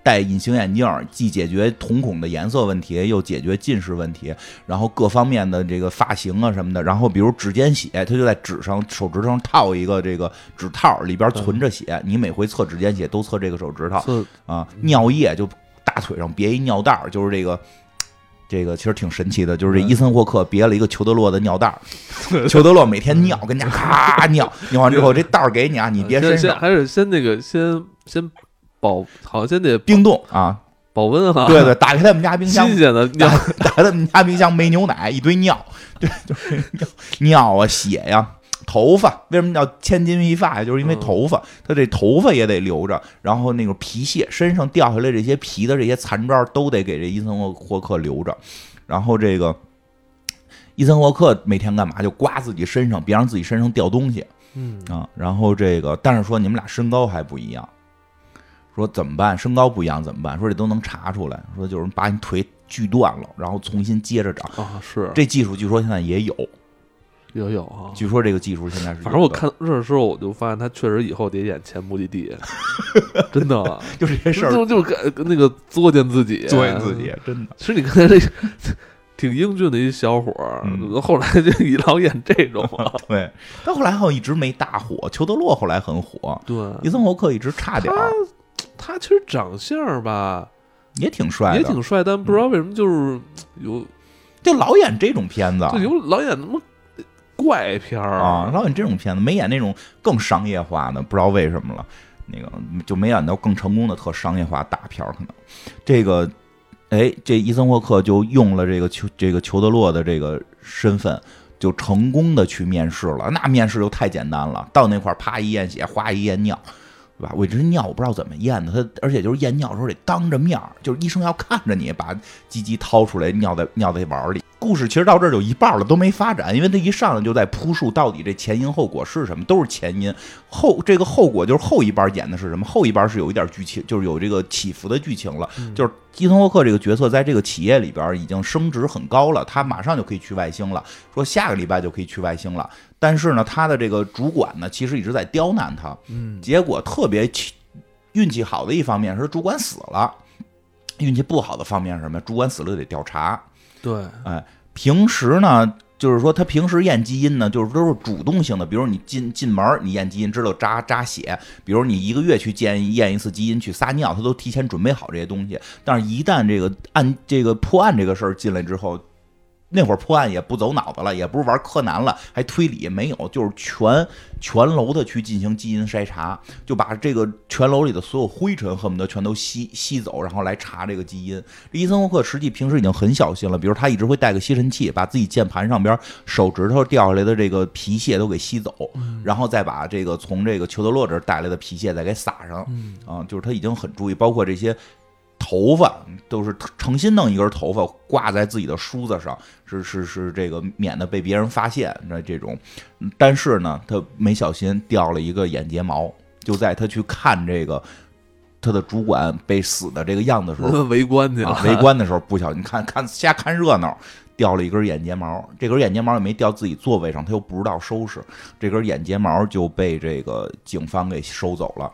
戴隐形眼镜，既解决瞳孔的颜色问题，又解决近视问题，然后各方面的这个发型啊什么的，然后比如指尖血，他就在纸上手指上套一个这个指套，里边存着血，你每回测指尖血都测这个手指头啊。尿液就大腿上别一尿袋就是这个这个其实挺神奇的，就是这伊森霍克别了一个裘德洛的尿袋儿 裘德洛每天尿跟家咔尿尿完之后这袋儿给你啊，你别身上还是先那个先先。保好像先得冰冻啊，保温哈。对对，打开他们家冰箱，新鲜的尿，打开他们家冰箱没牛奶，一堆尿，对，就是尿尿啊，血呀，头发，为什么叫千金一发呀？就是因为头发，他这头发也得留着，然后那个皮屑，身上掉下来这些皮的这些残渣都得给这伊森霍霍克留着，然后这个伊森霍克每天干嘛？就刮自己身上，别让自己身上掉东西，嗯啊，然后这个，但是说你们俩身高还不一样。说怎么办？身高不一样怎么办？说这都能查出来。说就是把你腿锯断了，然后重新接着长啊。是这技术，据说现在也有，也有啊。据说这个技术现在是。反正我看这时候，我就发现他确实以后得演前目的地，真的 就这些事儿，就就那个作践自己，作践自己，真的。其实你看这 挺英俊的一小伙儿，后来就老演这种。对，但后来好像一直没大火。裘德洛后来很火，对，伊森霍克一直差点儿。他其实长相吧也挺帅，也挺帅，但不知道为什么就是有，就老演这种片子，就有老演那么怪片儿啊，老演这种片子，没演那种更商业化的，不知道为什么了。那个就没演到更成功的特商业化大片儿，可能这个，哎，这伊森霍克就用了这个裘这个裘德洛的这个身份，就成功的去面试了。那面试就太简单了，到那块儿啪一验血，哗一验尿。对吧？我这尿我不知道怎么验的，他而且就是验尿的时候得当着面儿，就是医生要看着你把鸡鸡掏出来，尿在尿在碗里。故事其实到这儿就一半了，都没发展，因为他一上来就在铺述到底这前因后果是什么，都是前因后这个后果就是后一半演的是什么，后一半是有一点剧情，就是有这个起伏的剧情了。就是伊森沃克这个角色在这个企业里边已经升职很高了，他马上就可以去外星了，说下个礼拜就可以去外星了。但是呢，他的这个主管呢，其实一直在刁难他。嗯，结果特别运气好的一方面是主管死了，运气不好的方面是什么？主管死了得调查。对，哎，平时呢，就是说他平时验基因呢，就是都是主动性的，比如你进进门你验基因，知道扎扎血，比如你一个月去验验一次基因，去撒尿，他都提前准备好这些东西。但是，一旦这个案这个破案这个事儿进来之后，那会儿破案也不走脑子了，也不是玩柯南了，还推理没有，就是全全楼的去进行基因筛查，就把这个全楼里的所有灰尘恨不得全都吸吸走，然后来查这个基因。伊森霍克实际平时已经很小心了，比如他一直会带个吸尘器，把自己键盘上边手指头掉下来的这个皮屑都给吸走，然后再把这个从这个裘德洛这儿带来的皮屑再给撒上。啊，就是他已经很注意，包括这些。头发都是诚心弄一根头发挂在自己的梳子上，是是是这个免得被别人发现那这种。但是呢，他没小心掉了一个眼睫毛，就在他去看这个他的主管被死的这个样子时候，围观去了。围观的时候不小心看看瞎看热闹，掉了一根眼睫毛。这根眼睫毛也没掉自己座位上，他又不知道收拾，这根眼睫毛就被这个警方给收走了。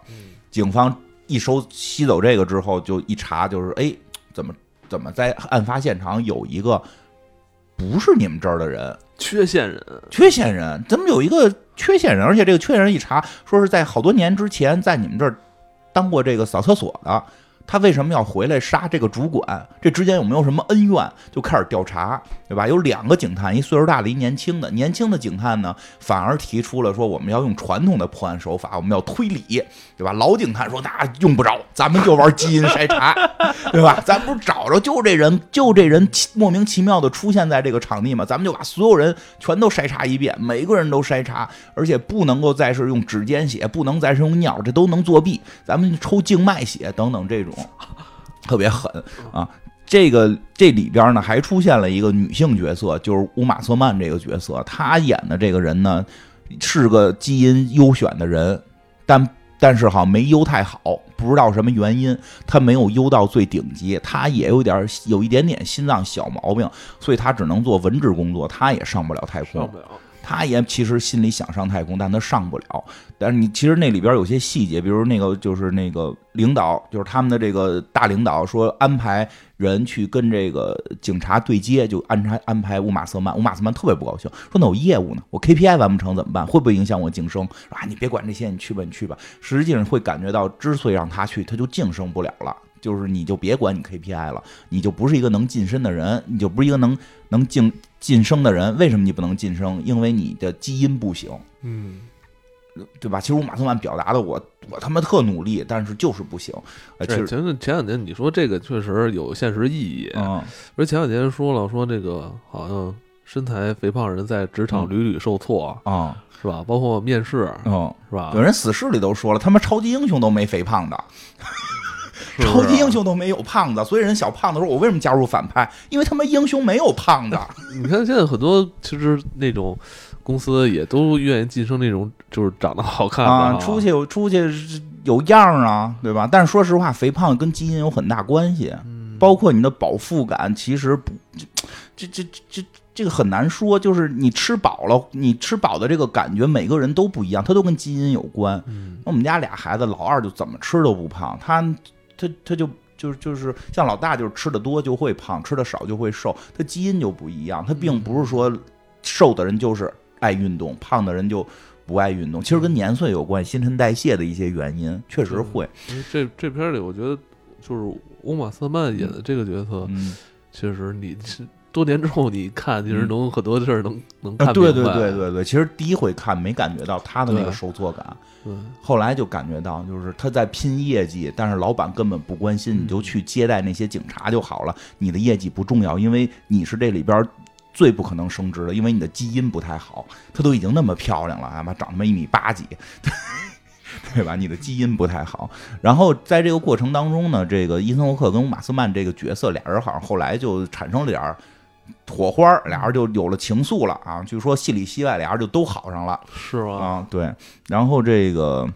警方。一收吸走这个之后，就一查，就是哎，怎么怎么在案发现场有一个不是你们这儿的人，缺陷人，缺陷人，怎么有一个缺陷人？而且这个缺陷人一查，说是在好多年之前在你们这儿当过这个扫厕所的。他为什么要回来杀这个主管？这之间有没有什么恩怨？就开始调查，对吧？有两个警探，一岁数大的，一年轻的。年轻的警探呢，反而提出了说，我们要用传统的破案手法，我们要推理，对吧？老警探说，那用不着，咱们就玩基因筛查，对吧？咱不是找着就这人，就这人莫名其妙的出现在这个场地吗？咱们就把所有人全都筛查一遍，每个人都筛查，而且不能够再是用指尖血，不能再是用尿，这都能作弊。咱们抽静脉血等等这种。特别狠啊！这个这里边呢，还出现了一个女性角色，就是乌玛瑟曼这个角色。她演的这个人呢，是个基因优选的人，但但是哈没优太好，不知道什么原因，她没有优到最顶级。她也有点有一点点心脏小毛病，所以她只能做文职工作，她也上不了太空。上不了。他也其实心里想上太空，但他上不了。但是你其实那里边有些细节，比如那个就是那个领导，就是他们的这个大领导说安排人去跟这个警察对接，就安排安排乌马瑟曼。乌马瑟曼特别不高兴，说那我业务呢？我 KPI 完不成怎么办？会不会影响我晋升？啊，你别管这些，你去吧，你去吧。实际上会感觉到，之所以让他去，他就晋升不了了。就是你就别管你 KPI 了，你就不是一个能晋升的人，你就不是一个能能晋晋升的人。为什么你不能晋升？因为你的基因不行，嗯，对吧？其实我马特曼表达的，我我他妈特努力，但是就是不行。其实前前两天你说这个确实有现实意义，嗯，而前两天说了说这个好像身材肥胖人在职场屡屡受挫啊，是吧？包括面试，嗯，是吧？有人死侍里都说了，他妈超级英雄都没肥胖的。超级英雄都没有胖子，所以人小胖子说：“我为什么加入反派？因为他们英雄没有胖子。”你看现在很多其实那种公司也都愿意晋升那种就是长得好看的，出去有出去有样啊，对吧？但是说实话，肥胖跟基因有很大关系，包括你的饱腹感，其实不，这这这这这个很难说。就是你吃饱了，你吃饱的这个感觉，每个人都不一样，它都跟基因有关。那我们家俩孩子，老二就怎么吃都不胖，他。他他就就是就是像老大，就是吃的多就会胖，吃的少就会瘦。他基因就不一样，他并不是说瘦的人就是爱运动，胖的人就不爱运动。其实跟年岁有关，新陈代谢的一些原因确实会。这这片里，我觉得就是乌玛瑟曼演的这个角色，嗯确实你是。多年之后你看，其实能很多事儿能能看对对对对对，其实第一回看没感觉到他的那个受挫感，后来就感觉到就是他在拼业绩，但是老板根本不关心，你就去接待那些警察就好了，你的业绩不重要，因为你是这里边最不可能升职的，因为你的基因不太好。他都已经那么漂亮了，他妈长他妈一米八几，对吧？你的基因不太好。然后在这个过程当中呢，这个 伊森霍克跟马斯曼这个角色俩人好像后来就产生了点儿。火花，俩人就有了情愫了啊！据说戏里戏外，俩人就都好上了，是吗？啊，对。然后这个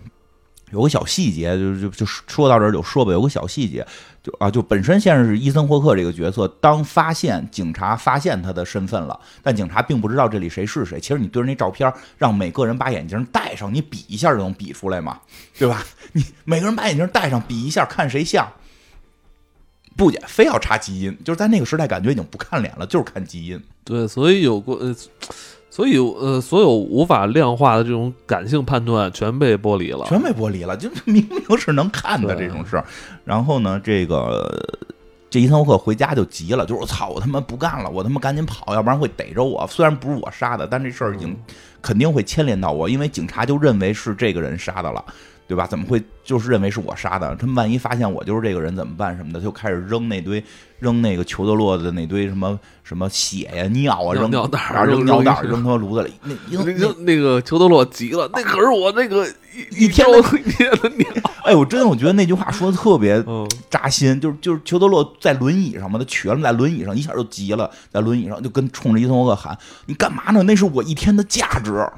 有个小细节，就就就说到这儿就说吧。有个小细节，就啊，就本身先是伊森霍克这个角色，当发现警察发现他的身份了，但警察并不知道这里谁是谁。其实你对着那照片，让每个人把眼镜戴上，你比一下就能比出来嘛，对吧？你每个人把眼镜戴上，比一下，看谁像。不也非要查基因，就是在那个时代感觉已经不看脸了，就是看基因。对，所以有过呃，所以呃，所有无法量化的这种感性判断全被剥离了，全被剥离了，就明明是 能看的这种事儿。然后呢，这个这伊森霍克回家就急了，就是我操，我他妈不干了，我他妈赶紧跑，要不然会逮着我。虽然不是我杀的，但这事儿已经肯定会牵连到我，因为警察就认为是这个人杀的了。对吧？怎么会就是认为是我杀的？他们万一发现我就是这个人怎么办？什么的，就开始扔那堆，扔那个裘德洛的那堆什么什么血呀、尿啊，扔尿袋儿，扔尿袋儿，扔他炉子里。那那那个裘德洛急了，那可是我那个一一天一天的尿。哎，我真的我觉得那句话说的特别扎心，就是就是裘德洛在轮椅上嘛，他瘸了，在轮椅上一下就急了，在轮椅上就跟冲着伊森沃克喊：“你干嘛呢？那是我一天的价值。”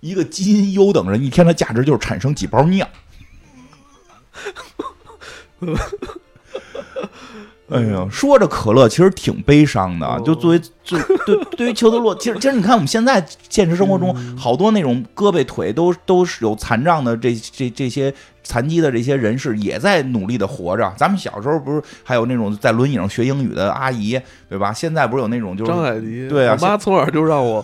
一个基因优等人一天的价值就是产生几包尿。哎呀，说着可乐，其实挺悲伤的。就作为最对对于裘德洛，其实其实你看我们现在现实生活中好多那种胳膊腿都都是有残障的这这这些残疾的这些人士也在努力的活着。咱们小时候不是还有那种在轮椅上学英语的阿姨，对吧？现在不是有那种就是张海迪，对啊，我妈从小就让我。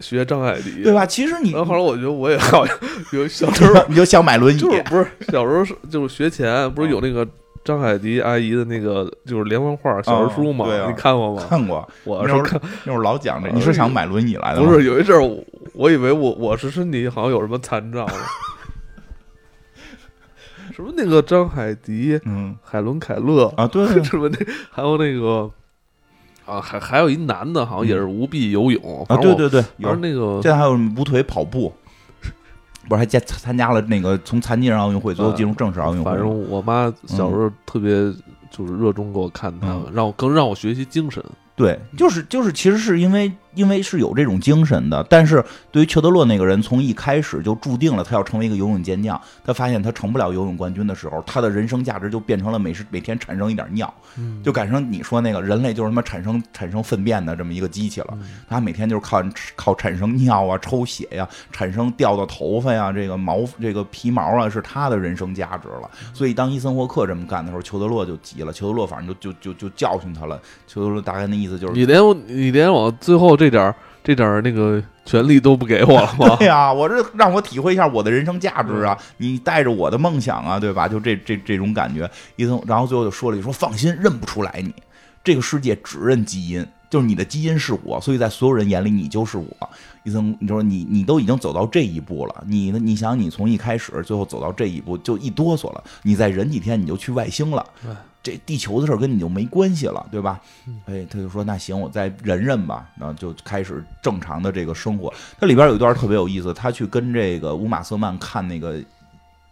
学张海迪，对吧？其实你，后来我觉得我也好像有小时候你就想买轮椅，就是不是小时候是就是学前不是有那个张海迪阿姨的那个就是连环画小人书吗？你看过吗？看过，我是看那会儿老讲这。你是想买轮椅来的？不是，有一阵儿我以为我我是身体好像有什么残障，什么那个张海迪，嗯，海伦凯勒啊，对，什么那还有那个。啊，还还有一男的，好像也是无臂游泳啊，对对对，有。那个，现在还有无腿跑步，不是还加参加了那个从残疾人奥运会最后进入正式奥运会。反正我妈小时候特别就是热衷给我看他们，让我更让我学习精神。对，就是就是，其实是因为因为是有这种精神的，但是对于裘德洛那个人，从一开始就注定了他要成为一个游泳健将。他发现他成不了游泳冠军的时候，他的人生价值就变成了每时每天产生一点尿，就赶上你说那个人类就是他妈产生产生粪便的这么一个机器了。他每天就是靠靠产生尿啊、抽血呀、产生掉的头发呀、这个毛这个皮毛啊，是他的人生价值了。所以当伊森霍克这么干的时候，裘德洛就急了。裘德洛反正就就就就教训他了。裘德洛大概那意思就是你连你连我最后这点这点那个权利都不给我了吗？对呀，我这让我体会一下我的人生价值啊！你带着我的梦想啊，对吧？就这这这种感觉，伊森，然后最后就说了一句：“说放心，认不出来你，这个世界只认基因，就是你的基因是我，所以在所有人眼里你就是我。”伊森，你说你你都已经走到这一步了，你你想你从一开始最后走到这一步就一哆嗦了，你再忍几天你就去外星了。这地球的事儿跟你就没关系了，对吧？哎，他就说那行，我再忍忍吧，然后就开始正常的这个生活。它里边有一段特别有意思，他去跟这个乌玛瑟曼看那个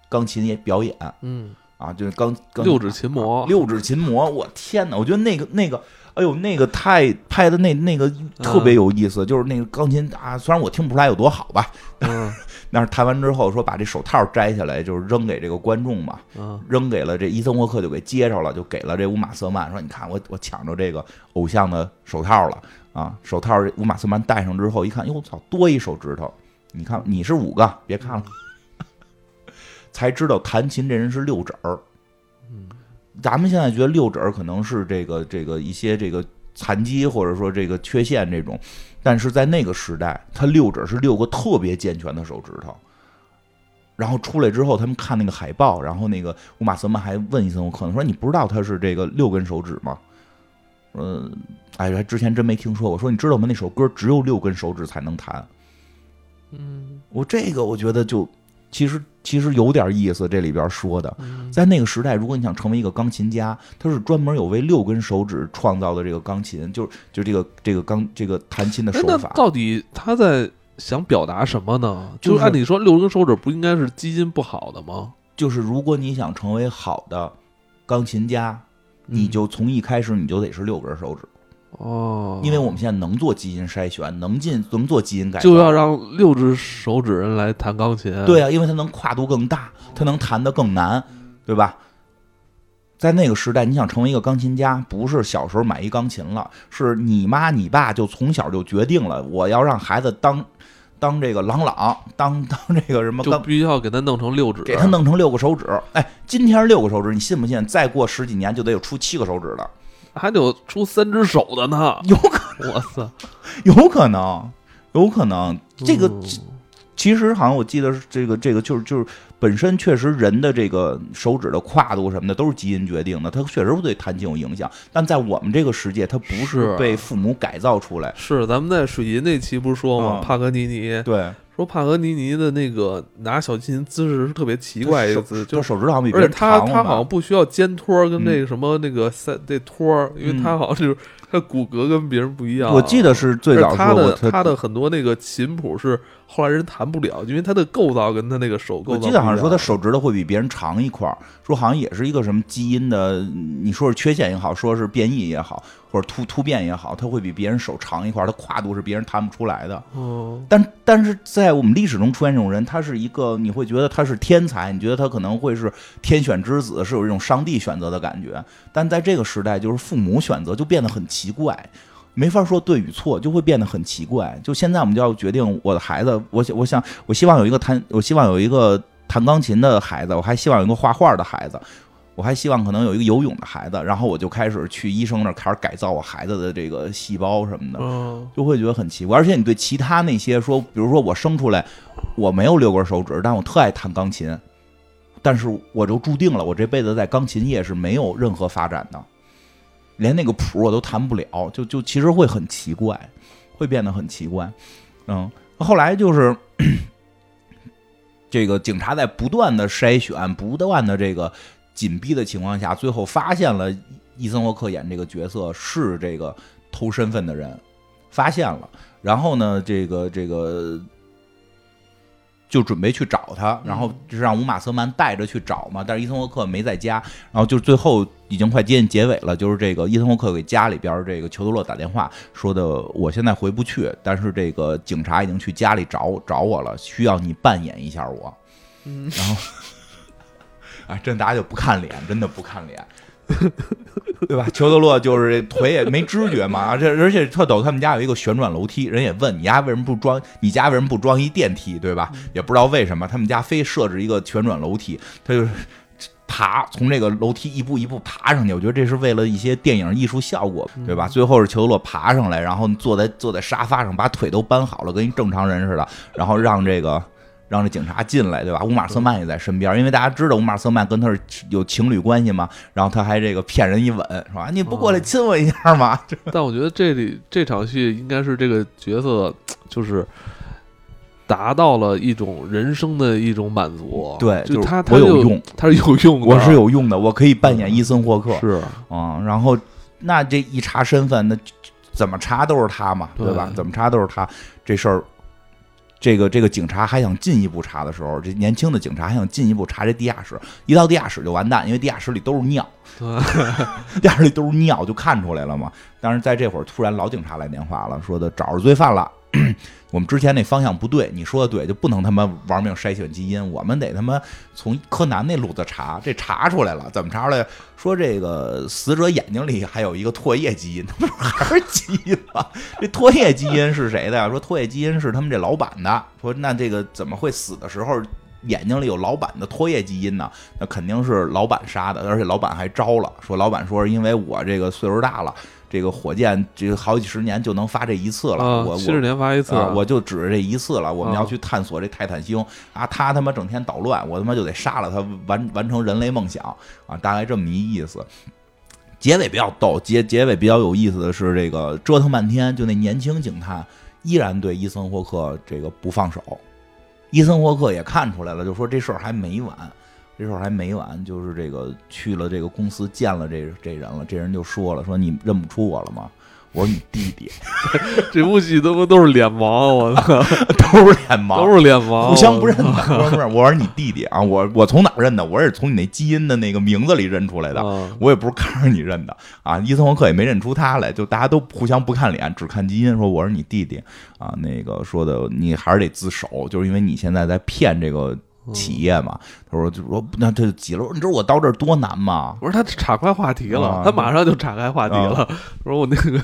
钢琴表演，嗯，啊，就是钢六指琴魔，六指琴魔，我天哪！我觉得那个那个。哎呦，那个太拍的那那个特别有意思，就是那个钢琴啊，虽然我听不出来有多好吧，嗯，但是弹完之后说把这手套摘下来，就是扔给这个观众嘛，嗯，扔给了这伊森沃克就给接着了，就给了这乌马瑟曼，说你看我我抢着这个偶像的手套了啊，手套乌马瑟曼戴上之后一看，哟操，多一手指头，你看你是五个，别看了，才知道弹琴这人是六指儿。咱们现在觉得六指儿可能是这个这个一些这个残疾或者说这个缺陷这种，但是在那个时代，他六指是六个特别健全的手指头。然后出来之后，他们看那个海报，然后那个乌马瑟曼还问一森我可能说你不知道他是这个六根手指吗？嗯，哎，之前真没听说过。说你知道吗？那首歌只有六根手指才能弹。嗯，我这个我觉得就。其实其实有点意思，这里边说的，在那个时代，如果你想成为一个钢琴家，他是专门有为六根手指创造的这个钢琴，就是就这个这个钢这个弹琴的手法。到底他在想表达什么呢？就是按理说，六根手指不应该是基因不好的吗？就是如果你想成为好的钢琴家，你就从一开始你就得是六根手指。哦，因为我们现在能做基因筛选，能进能做基因改，就要让六只手指人来弹钢琴。对啊，因为它能跨度更大，它能弹得更难，对吧？在那个时代，你想成为一个钢琴家，不是小时候买一钢琴了，是你妈你爸就从小就决定了，我要让孩子当当这个朗朗，当当这个什么，就必须要给他弄成六指，给他弄成六个手指。哎，今天六个手指，你信不信？再过十几年就得有出七个手指的，还得有出三只手的呢。有可能，我操，有可能，有可能。这个其实好像我记得是这个这个就是就是。本身确实人的这个手指的跨度什么的都是基因决定的，它确实会对弹性有影响。但在我们这个世界，它不是被父母改造出来。是，咱们在水银那期不是说吗？帕格尼尼对，说帕格尼尼的那个拿小提琴姿势是特别奇怪一个姿势，就手指头好像比而且他他好像不需要肩托跟那个什么那个三那托，因为他好像就是。他骨骼跟别人不一样，我记得是最早他的他的很多那个琴谱是后来人弹不了，因为他的构造跟他那个手构造。我记得好像说他手指头会比别人长一块儿，说好像也是一个什么基因的，你说是缺陷也好，说是变异也好。或者突突变也好，他会比别人手长一块，儿，他跨度是别人弹不出来的。哦，但但是在我们历史中出现这种人，他是一个你会觉得他是天才，你觉得他可能会是天选之子，是有这种上帝选择的感觉。但在这个时代，就是父母选择就变得很奇怪，没法说对与错，就会变得很奇怪。就现在我们就要决定我的孩子，我想我想我希望有一个弹，我希望有一个弹钢琴的孩子，我还希望有一个画画的孩子。我还希望可能有一个游泳的孩子，然后我就开始去医生那儿开始改造我孩子的这个细胞什么的，就会觉得很奇怪。而且你对其他那些说，比如说我生出来我没有六根手指，但我特爱弹钢琴，但是我就注定了我这辈子在钢琴业是没有任何发展的，连那个谱我都弹不了，就就其实会很奇怪，会变得很奇怪。嗯，后来就是这个警察在不断的筛选，不断的这个。紧逼的情况下，最后发现了伊森沃克演这个角色是这个偷身份的人，发现了，然后呢，这个这个就准备去找他，然后就是让乌马瑟曼带着去找嘛，但是伊森沃克没在家，然后就最后已经快接近结尾了，就是这个伊森沃克给家里边这个裘德洛打电话说的，我现在回不去，但是这个警察已经去家里找找我了，需要你扮演一下我，然后。啊，真大家就不看脸，真的不看脸，对吧？裘德洛就是腿也没知觉嘛，这而且特逗，他们家有一个旋转楼梯，人也问你家为什么不装？你家为什么不装一电梯？对吧？也不知道为什么他们家非设置一个旋转楼梯，他就爬从这个楼梯一步一步爬上去。我觉得这是为了一些电影艺术效果，对吧？最后是裘德洛爬上来，然后坐在坐在沙发上，把腿都搬好了，跟一正常人似的，然后让这个。让这警察进来，对吧？乌马瑟曼也在身边，因为大家知道乌马瑟曼跟他是有情侣关系嘛。然后他还这个骗人一吻，是吧？你不过来亲我一下吗？但我觉得这里这场戏应该是这个角色就是达到了一种人生的一种满足。对，就他他有用，他是有用，的，我是有用的，我可以扮演伊森霍克。是啊，然后那这一查身份，那怎么查都是他嘛，对吧？怎么查都是他，这事儿。这个这个警察还想进一步查的时候，这年轻的警察还想进一步查这地下室，一到地下室就完蛋，因为地下室里都是尿 地下室里都是尿，就看出来了嘛。但是在这会儿，突然老警察来电话了，说的找着罪犯了。我们之前那方向不对，你说的对，就不能他妈玩命筛选基因，我们得他妈从柯南那路子查，这查出来了，怎么查出来？说这个死者眼睛里还有一个唾液基因，不是还是基因吗？这唾液基因是谁的呀？说唾液基因是他们这老板的。说那这个怎么会死的时候眼睛里有老板的唾液基因呢？那肯定是老板杀的，而且老板还招了，说老板说是因为我这个岁数大了。这个火箭，这个好几十年就能发这一次了。我七十年发一次，我就指着这一次了。我们要去探索这泰坦星啊！他他妈整天捣乱，我他妈就得杀了他，完完成人类梦想啊！大概这么一意思。结尾比较逗，结结尾比较有意思的是，这个折腾半天，就那年轻警探依然对伊森霍克这个不放手。伊森霍克也看出来了，就说这事儿还没完。这事儿还没完，就是这个去了这个公司见了这这人了，这人就说了，说你认不出我了吗？我说你弟弟。这部戏他妈都是脸盲，我操，都是脸盲，都是脸盲，互相不认的。不是，我说你弟弟啊，我我从哪认的？我也是从你那基因的那个名字里认出来的，我也不是看着你认的啊。伊森霍克也没认出他来，就大家都互相不看脸，只看基因，说我是你弟弟啊。那个说的你还是得自首，就是因为你现在在骗这个。企业嘛。他说就说那这几楼，你知道我到这儿多难吗？我说他岔开话题了，他马上就岔开话题了。说我那个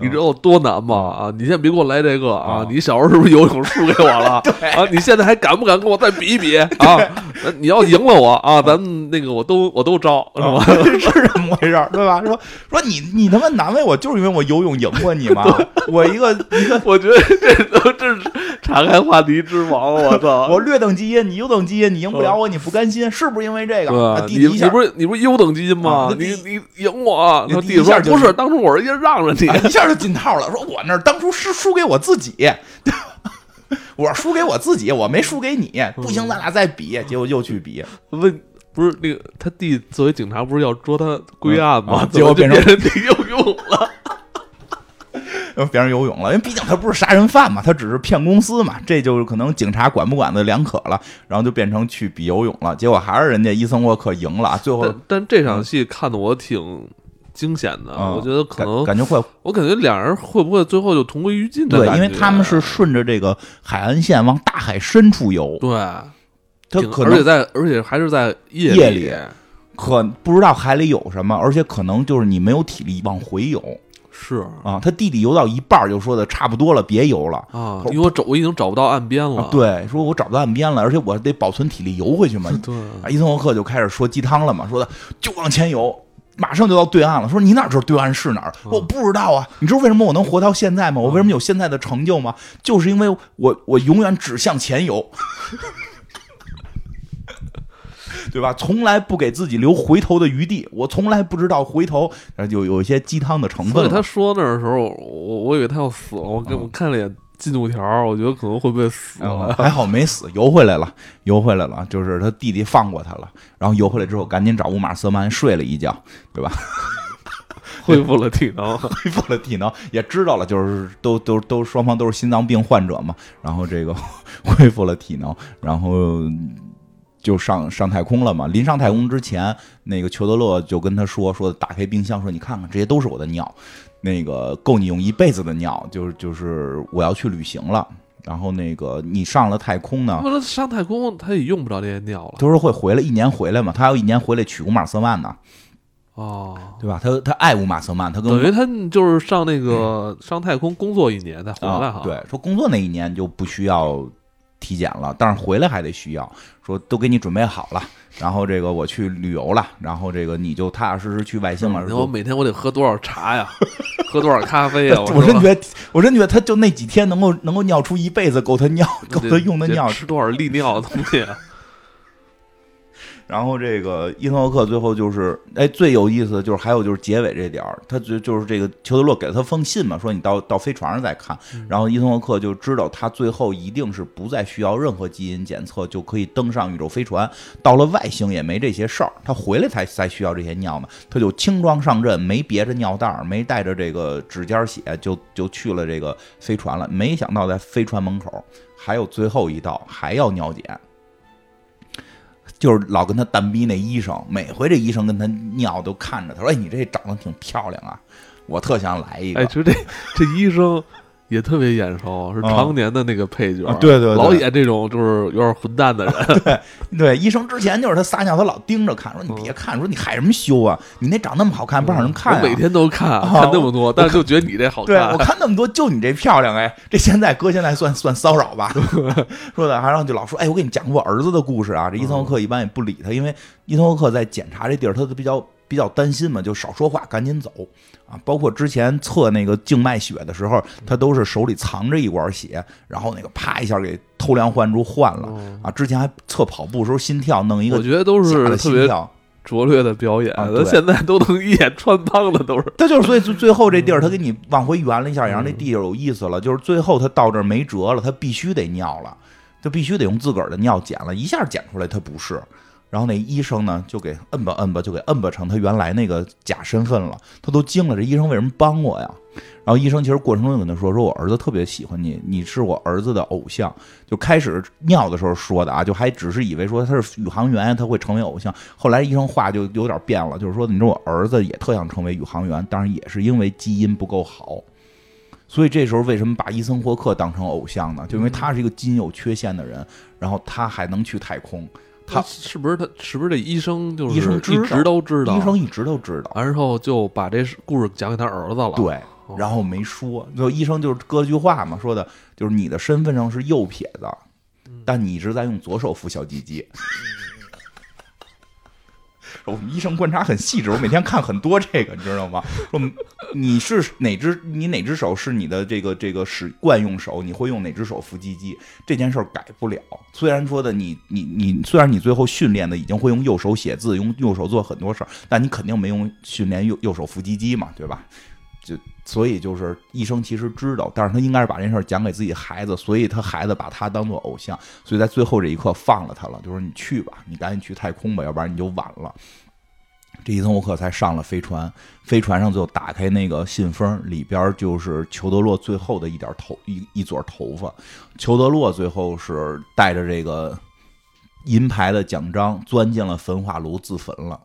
你知道我多难吗？啊，你先别给我来这个啊！你小时候是不是游泳输给我了？啊，你现在还敢不敢跟我再比一比啊？你要赢了我啊，咱们那个我都我都招是吧？是这么回事对吧？说说你你他妈难为我，就是因为我游泳赢过你吗？我一个一个，我觉得这都这是岔开话题之王，我操！我略等基因，你优等基因，你赢不了我，你不甘心，是不是因为这个？你你不是你不是优等基因吗？你你赢我，他弟说不是，当初我是一让着你，一下就进套了。说我那当初是输给我自己，我输给我自己，我没输给你，不行，咱俩再比。结果又去比，问不是那个他弟作为警察不是要捉他归案吗？结果变成游泳了。变成游泳了，因为毕竟他不是杀人犯嘛，他只是骗公司嘛，这就是可能警察管不管的两可了。然后就变成去比游泳了，结果还是人家伊森沃克赢了。最后，但这场戏看的我挺惊险的，我觉得可能感觉会，我感觉两人会不会最后就同归于尽？对，因为他们是顺着这个海岸线往大海深处游。对，他可能而且在而且还是在夜里，可不知道海里有什么，而且可能就是你没有体力往回游。是啊，他弟弟游到一半就说的差不多了，别游了啊，因为我找我已经找不到岸边了。对，说我找不到岸边了，而且我得保存体力游回去嘛。对，伊森沃克就开始说鸡汤了嘛，说的就往前游，马上就到对岸了。说你哪知道对岸是哪儿？我不知道啊。你知道为什么我能活到现在吗？我为什么有现在的成就吗？就是因为我我永远只向前游。对吧？从来不给自己留回头的余地。我从来不知道回头有有一些鸡汤的成分。所以他说那的时候，我我以为他要死了。我我看了眼进度条，我觉得可能会不会死。还好没死，游回来了，游回来了。就是他弟弟放过他了，然后游回来之后，赶紧找乌马瑟曼睡了一觉，对吧？恢复了体能，恢复了体能，也知道了，就是都都都双方都是心脏病患者嘛。然后这个 恢复了体能，然后。就上上太空了嘛？临上太空之前，那个裘德勒就跟他说：“说打开冰箱，说你看看，这些都是我的尿，那个够你用一辈子的尿。就是就是我要去旅行了。然后那个你上了太空呢？了上太空他也用不着这些尿了。他说会回来一年回来嘛？他要一年回来娶乌马瑟曼呢？哦，对吧？他他爱乌马瑟曼，他跟等于他就是上那个上太空工作一年再回来哈。对，说工作那一年就不需要。”体检了，但是回来还得需要说都给你准备好了，然后这个我去旅游了，然后这个你就踏踏实实去外星了。我每天我得喝多少茶呀，喝多少咖啡呀？我真觉得，我真觉得他就那几天能够能够尿出一辈子够他尿够他用的尿，吃多少利尿的东西。然后这个伊森沃克最后就是，哎，最有意思的就是还有就是结尾这点儿，他就就是这个裘德洛给了他封信嘛，说你到到飞船上再看。然后伊森沃克就知道他最后一定是不再需要任何基因检测就可以登上宇宙飞船，到了外星也没这些事儿，他回来才才需要这些尿嘛，他就轻装上阵，没别着尿袋儿，没带着这个指尖血，就就去了这个飞船了。没想到在飞船门口还有最后一道，还要尿检。就是老跟他单逼那医生，每回这医生跟他尿都看着他说：“哎，你这长得挺漂亮啊，我特想来一个。”哎，就这这医生。也特别眼熟，是常年的那个配角，对对，老演这种就是有点混蛋的人。对对，医生之前就是他撒尿，他老盯着看，说你别看，说你害什么羞啊？你那长那么好看，不让人看。我每天都看，看那么多，但是就觉得你这好看。对我看那么多，就你这漂亮哎！这现在搁现在算算骚扰吧？说的，还然后就老说，哎，我给你讲过我儿子的故事啊。这伊森沃克一般也不理他，因为伊森沃克在检查这地儿，他比较。比较担心嘛，就少说话，赶紧走啊！包括之前测那个静脉血的时候，他都是手里藏着一管血，然后那个啪一下给偷梁换柱换了啊！之前还测跑步时候心跳，弄一个我觉得都是特别拙劣的表演，他现在都能一眼穿帮了，都是。他就是所以最后这地儿，他给你往回圆了一下，然后那地儿有意思了。就是最后他到这儿没辙了，他必须得尿了，就必须得用自个儿的尿检了，一下检出来他不是。然后那医生呢，就给摁吧摁吧，就给摁吧成他原来那个假身份了。他都惊了，这医生为什么帮我呀？然后医生其实过程中跟他说：“说我儿子特别喜欢你，你是我儿子的偶像。”就开始尿的时候说的啊，就还只是以为说他是宇航员，他会成为偶像。后来医生话就有点变了，就是说你说我儿子也特想成为宇航员，当然也是因为基因不够好。所以这时候为什么把伊森霍克当成偶像呢？就因为他是一个基因有缺陷的人，然后他还能去太空。他是不是他是不是这医生就是医生一直都知道？医生一直都知道，完之后就把这故事讲给他儿子了。对，然后没说，就医生就是搁句话嘛，说的就是你的身份上是右撇子，但你一直在用左手扶小鸡鸡。我们医生观察很细致，我每天看很多这个，你知道吗？说你是哪只，你哪只手是你的这个这个使惯用手，你会用哪只手扶鸡鸡？这件事儿改不了。虽然说的你你你，虽然你最后训练的已经会用右手写字，用右手做很多事儿，但你肯定没用训练右右手扶鸡鸡嘛，对吧？就所以就是医生其实知道，但是他应该是把这事儿讲给自己孩子，所以他孩子把他当做偶像，所以在最后这一刻放了他了，就说你去吧，你赶紧去太空吧，要不然你就晚了。这伊森沃克才上了飞船，飞船上就打开那个信封，里边就是裘德洛最后的一点头一一撮头发。裘德洛最后是带着这个银牌的奖章钻进了焚化炉自焚了。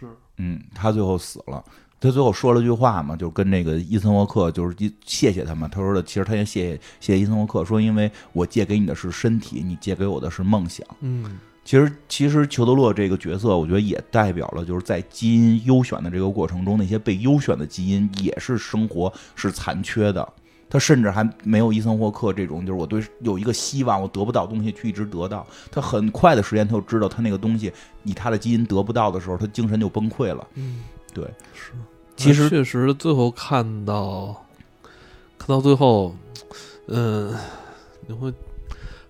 是，嗯，他最后死了。他最后说了句话嘛，就是跟那个伊森沃克就是一谢谢他嘛。他说的，其实他也谢谢谢谢伊森沃克，说因为我借给你的是身体，你借给我的是梦想。嗯。其实，其实裘德洛这个角色，我觉得也代表了，就是在基因优选的这个过程中，那些被优选的基因也是生活是残缺的。他甚至还没有伊森霍克这种，就是我对有一个希望，我得不到东西去一直得到。他很快的时间，他就知道他那个东西，以他的基因得不到的时候，他精神就崩溃了。嗯，对，是。其实确实，最后看到看到最后，嗯，你会。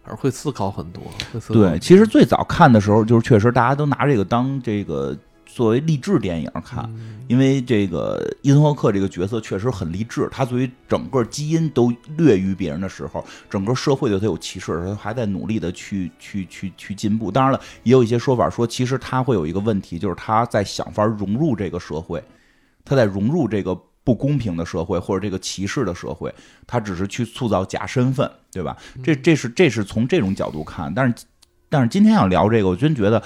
还是会思考很多。对，其实最早看的时候，就是确实大家都拿这个当这个作为励志电影看，因为这个伊森霍克这个角色确实很励志。他作为整个基因都略于别人的时候，整个社会对他有歧视，他还在努力的去去去去进步。当然了，也有一些说法说，其实他会有一个问题，就是他在想法融入这个社会，他在融入这个。不公平的社会或者这个歧视的社会，他只是去塑造假身份，对吧？这这是这是从这种角度看，但是但是今天要聊这个，我真觉得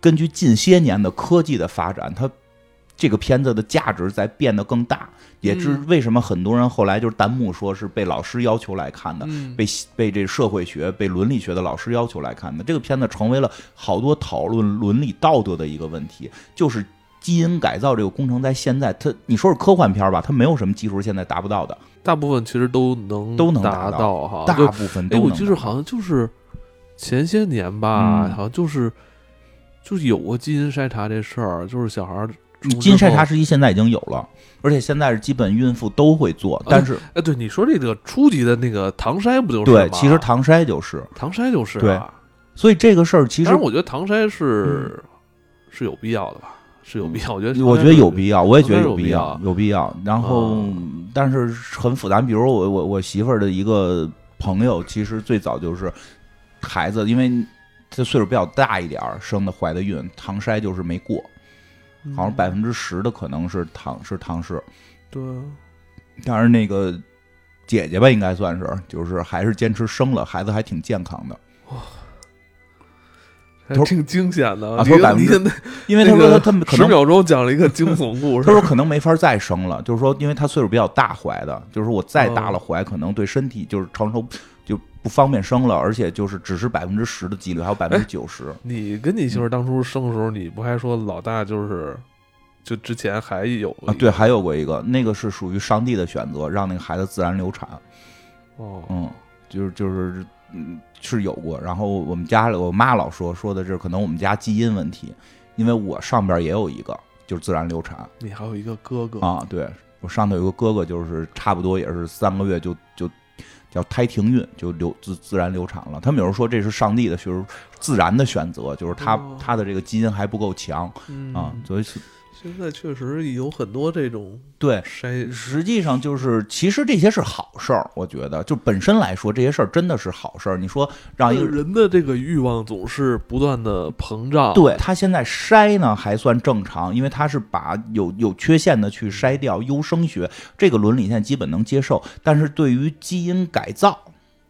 根据近些年的科技的发展，它这个片子的价值在变得更大，也是为什么很多人后来就是弹幕说是被老师要求来看的，被被这社会学、被伦理学的老师要求来看的。这个片子成为了好多讨论伦理道德的一个问题，就是。基因改造这个工程在现在，它你说是科幻片吧，它没有什么技术现在达不到的，大部分其实都能都能达到哈，大部分都。我记得好像就是前些年吧，好像就是就是有过基因筛查这事儿，就是小孩儿基因筛查实际现在已经有了，而且现在是基本孕妇都会做，但是哎，对你说这个初级的那个唐筛不就是对？其实唐筛就是唐筛就是对，所以这个事儿其实我觉得唐筛是是有必要的吧。是有必要，我觉得我觉得有必要，我也觉得有必要，有必要。然后，但是很复杂。比如我我我媳妇儿的一个朋友，其实最早就是孩子，因为他岁数比较大一点儿生的怀的孕，唐筛就是没过，好像百分之十的可能是唐是唐氏。对，但是那个姐姐吧，应该算是，就是还是坚持生了，孩子还挺健康的。哇。挺惊险的啊！他说百分之，因为他说他他们十秒钟讲了一个惊悚故事。他说可能没法再生了，就是说，因为他岁数比较大怀的，就是说我再大了怀，可能对身体就是承受就不方便生了，而且就是只是百分之十的几率，还有百分之九十。你跟你媳妇当初生的时候，你不还说老大就是就之前还有啊？对，还有过一个，那个是属于上帝的选择，让那个孩子自然流产。哦，嗯，就是就是嗯。是有过，然后我们家里我妈老说说的是可能我们家基因问题，因为我上边也有一个就是自然流产，你还有一个哥哥啊？对我上头有个哥哥，就是差不多也是三个月就就叫胎停孕，就流自自然流产了。他们有时候说这是上帝的，就是自然的选择，就是他他的这个基因还不够强啊，所以。现在确实有很多这种对筛，实际上就是其实这些是好事儿，我觉得就本身来说这些事儿真的是好事儿。你说让一个人的这个欲望总是不断的膨胀，对他现在筛呢还算正常，因为他是把有有缺陷的去筛掉，优生学这个伦理现在基本能接受。但是对于基因改造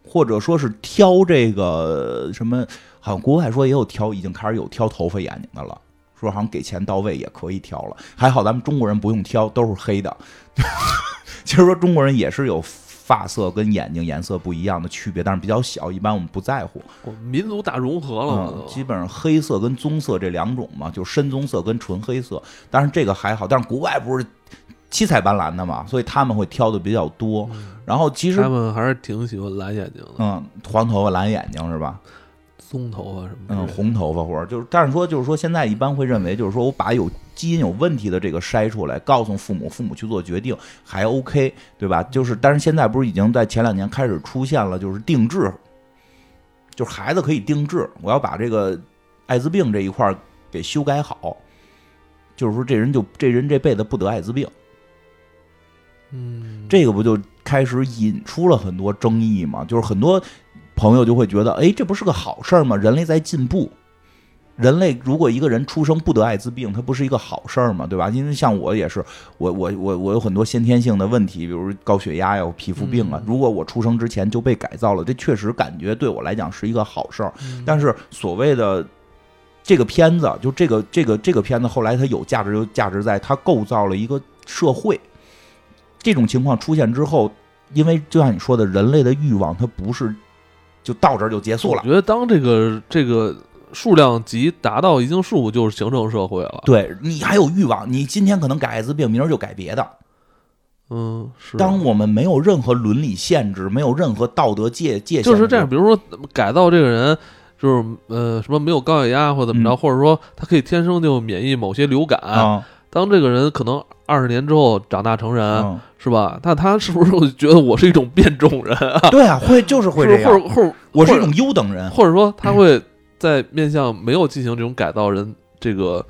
或者说是挑这个什么，好像国外说也有挑，已经开始有挑头发眼睛的了。说好像给钱到位也可以挑了，还好咱们中国人不用挑，都是黑的。其实说中国人也是有发色跟眼睛颜色不一样的区别，但是比较小，一般我们不在乎。民族大融合了，基本上黑色跟棕色这两种嘛，就深棕色跟纯黑色。但是这个还好，但是国外不是七彩斑斓的嘛，所以他们会挑的比较多。然后其实他们还是挺喜欢蓝眼睛的，嗯，黄头发蓝眼睛是吧？棕头发什么？嗯，红头发或者就是，但是说就是说，现在一般会认为就是说我把有基因有问题的这个筛出来，告诉父母，父母去做决定还 OK，对吧？就是，但是现在不是已经在前两年开始出现了，就是定制，就是孩子可以定制，我要把这个艾滋病这一块给修改好，就是说这人就这人这辈子不得艾滋病。嗯，这个不就开始引出了很多争议嘛？就是很多。朋友就会觉得，哎，这不是个好事儿吗？人类在进步，人类如果一个人出生不得艾滋病，他不是一个好事儿吗？对吧？因为像我也是，我我我我有很多先天性的问题，比如高血压呀、皮肤病啊。如果我出生之前就被改造了，这确实感觉对我来讲是一个好事儿。但是所谓的这个片子，就这个这个这个片子，后来它有价值，就价值在它构造了一个社会。这种情况出现之后，因为就像你说的，人类的欲望它不是。就到这儿就结束了。我觉得当这个这个数量级达到一定数，就是形成社会了。对你还有欲望，你今天可能改艾滋病，明儿就改别的。嗯，是。当我们没有任何伦理限制，没有任何道德界界限，就是这样。比如说改造这个人，就是呃什么没有高血压或怎么着，或者说他可以天生就免疫某些流感。当这个人可能二十年之后长大成人。是吧？那他是不是觉得我是一种变种人啊？对啊，会就是会这样，或者或者我是一种优等人，或者说他会在面向没有进行这种改造人这个。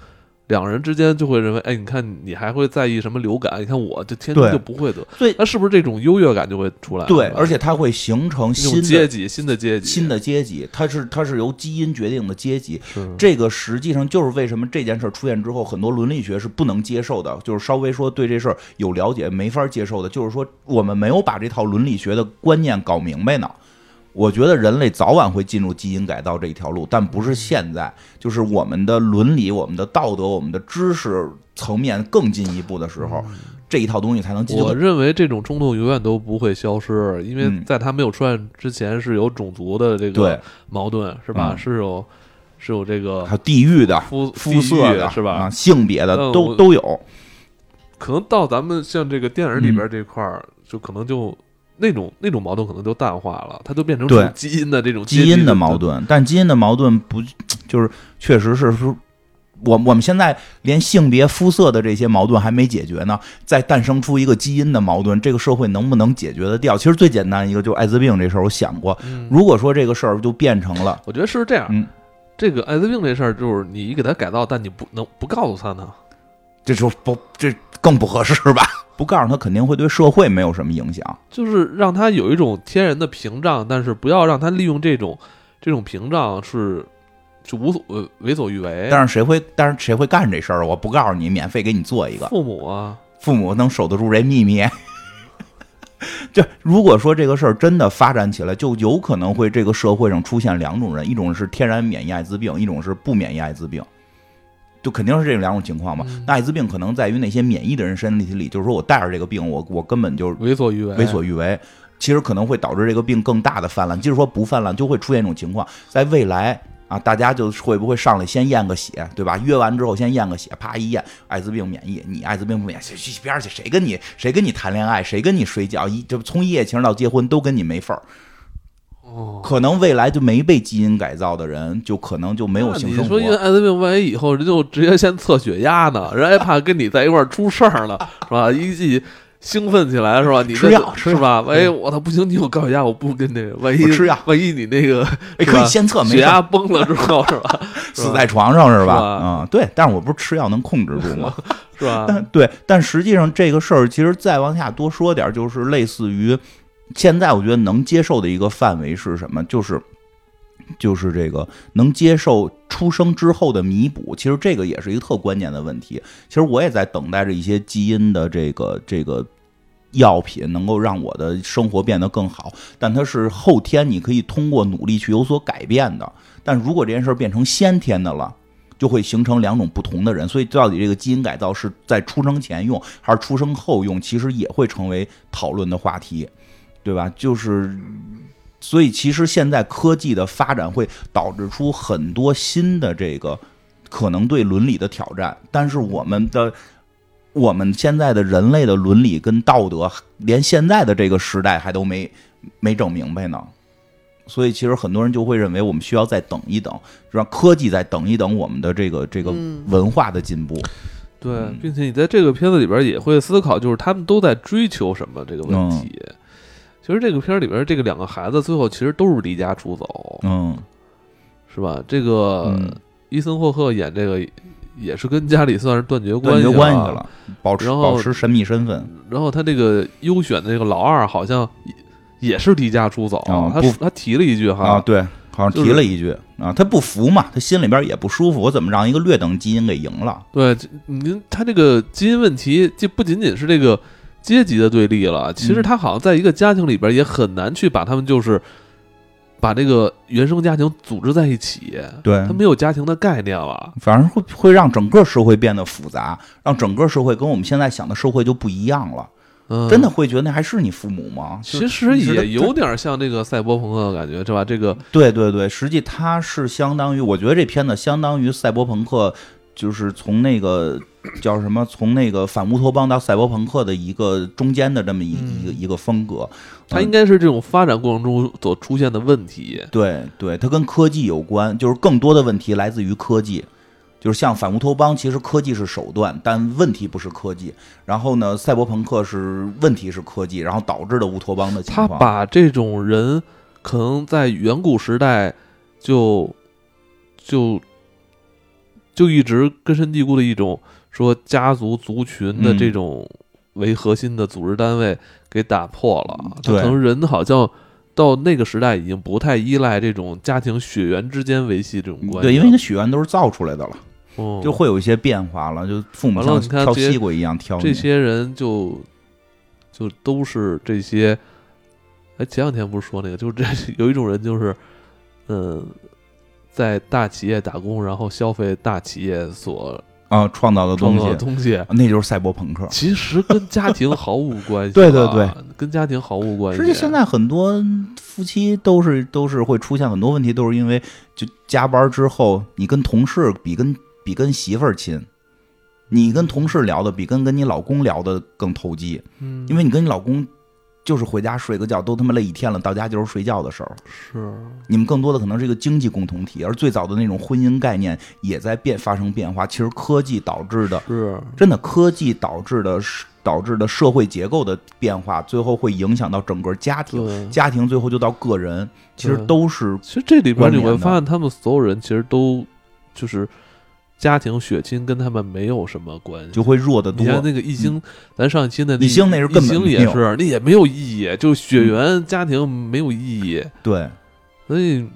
两人之间就会认为，哎，你看你还会在意什么流感？你看我就天生就不会得，对，那是不是这种优越感就会出来？对，而且它会形成新阶级，新的阶级，新的阶级，它是它是由基因决定的阶级。这个实际上就是为什么这件事出现之后，很多伦理学是不能接受的，就是稍微说对这事儿有了解没法接受的，就是说我们没有把这套伦理学的观念搞明白呢。我觉得人类早晚会进入基因改造这一条路，但不是现在。就是我们的伦理、我们的道德、我们的知识层面更进一步的时候，这一套东西才能。我认为这种冲突永远都不会消失，因为在它没有出现之前，是有种族的这个矛盾，是吧？是有是有这个还有地域的肤肤色的，是吧？性别的都都有。可能到咱们像这个电影里边这块儿，就可能就。那种那种矛盾可能就淡化了，它就变成基因的这种基因的矛盾。但基因的矛盾不 就是确实是说，我我们现在连性别肤色的这些矛盾还没解决呢，再诞生出一个基因的矛盾，这个社会能不能解决得掉？其实最简单一个就是艾滋病这事儿，我想过，如果说这个事儿就变成了，我觉得是这样。嗯这个艾滋病这事儿，就是你给他改造，但你不能不告诉他呢，这就不这更不合适吧？不告诉他，肯定会对社会没有什么影响。就是让他有一种天然的屏障，但是不要让他利用这种这种屏障是就无所为所欲为。但是谁会？但是谁会干这事儿？我不告诉你，免费给你做一个。父母啊，父母能守得住这秘密？这如果说这个事儿真的发展起来，就有可能会这个社会上出现两种人：一种是天然免疫艾滋病，一种是不免疫艾滋病。就肯定是这两种情况嘛？那艾滋病可能在于那些免疫的人身体里，就是说我带着这个病，我我根本就为所欲为，为所欲为，其实可能会导致这个病更大的泛滥。即使说不泛滥，就会出现一种情况，在未来啊，大家就会不会上来先验个血，对吧？约完之后先验个血，啪一验，艾滋病免疫，你艾滋病不免疫，去边去，谁跟你谁跟你谈恋爱，谁跟你睡觉，一就从一夜情到结婚都跟你没份儿。哦，可能未来就没被基因改造的人，就可能就没有性生活。你说因为艾滋病，万一以后人就直接先测血压呢？人还怕跟你在一块儿出事儿了，是吧？一记兴奋起来，是吧？你吃药是吧？万一我操不行，你有高血压，我不跟那个。万一吃药，万一你那个可以先测，血压崩了之后是吧？死在床上是吧？嗯，对。但是我不是吃药能控制住吗？是吧？但 对，但实际上这个事儿，其实再往下多说点，就是类似于。现在我觉得能接受的一个范围是什么？就是，就是这个能接受出生之后的弥补。其实这个也是一个特关键的问题。其实我也在等待着一些基因的这个这个药品，能够让我的生活变得更好。但它是后天你可以通过努力去有所改变的。但如果这件事变成先天的了，就会形成两种不同的人。所以到底这个基因改造是在出生前用还是出生后用，其实也会成为讨论的话题，对吧？就是，所以其实现在科技的发展会导致出很多新的这个可能对伦理的挑战，但是我们的。我们现在的人类的伦理跟道德，连现在的这个时代还都没没整明白呢，所以其实很多人就会认为我们需要再等一等，让科技再等一等我们的这个这个文化的进步。对，并且你在这个片子里边也会思考，就是他们都在追求什么这个问题。其实这个片里边这个两个孩子最后其实都是离家出走，嗯，是吧？这个伊森霍克演这个。也是跟家里算是断绝关系了，保持保持神秘身份。然后他这个优选的这个老二好像也是离家出走，他他提了一句哈啊，对，好像提了一句啊，他不服嘛，他心里边也不舒服，我怎么让一个劣等基因给赢了？对，您他这个基因问题，就不仅仅是这个阶级的对立了，其实他好像在一个家庭里边也很难去把他们就是。把这个原生家庭组织在一起，对他没有家庭的概念了，反而会会让整个社会变得复杂，让整个社会跟我们现在想的社会就不一样了。嗯，真的会觉得那还是你父母吗？其实也有点像这个赛博朋克的感觉，是吧？这个对对对，实际它是相当于，我觉得这片子相当于赛博朋克。就是从那个 叫什么，从那个反乌托邦到赛博朋克的一个中间的这么一一个一个风格，它应该是这种发展过程中所出现的问题。对对，它跟科技有关，就是更多的问题来自于科技。就是像反乌托邦，其实科技是手段，但问题不是科技。然后呢，赛博朋克是问题是科技，然后导致的乌托邦的情况。他把这种人可能在远古时代就就。就一直根深蒂固的一种说家族族群的这种为核心的组织单位给打破了，可能人好像到那个时代已经不太依赖这种家庭血缘之间维系这种关系。对，因为你的血缘都是造出来的了，就会有一些变化了，就父母像挑西瓜一样挑。这些人就就都是这些。哎，前两天不是说那个，就是这 有一种人就是，嗯。在大企业打工，然后消费大企业所啊创造的东西，东西那就是赛博朋克。其实跟家庭毫无关系。对对对，跟家庭毫无关系。实际现在很多夫妻都是都是会出现很多问题，都是因为就加班之后，你跟同事比跟比跟媳妇儿亲，你跟同事聊的比跟跟你老公聊的更投机。嗯，因为你跟你老公。就是回家睡个觉，都他妈累一天了，到家就是睡觉的时候。是，你们更多的可能是一个经济共同体，而最早的那种婚姻概念也在变发生变化。其实科技导致的，是真的科技导致的，导致的社会结构的变化，最后会影响到整个家庭，家庭最后就到个人，其实都是。其实这里边你会发现，他们所有人其实都就是。家庭血亲跟他们没有什么关系，就会弱得多。你看那个易星，咱上一期那易星那是根本也是，那也没有意义，就血缘家庭没有意义。对，所以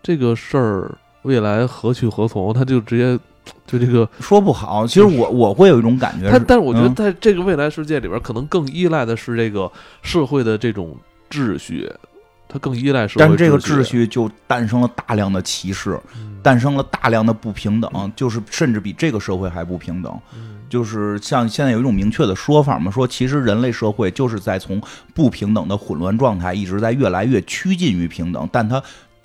这个事儿未来何去何从，他就直接 就这个说不好。其实我我会有一种感觉，他但是我觉得在这个未来世界里边，可能更依赖的是这个社会的这种秩序。它更依赖社会，但这个秩序就诞生了大量的歧视，诞生了大量的不平等，就是甚至比这个社会还不平等。就是像现在有一种明确的说法嘛，说其实人类社会就是在从不平等的混乱状态，一直在越来越趋近于平等，但它。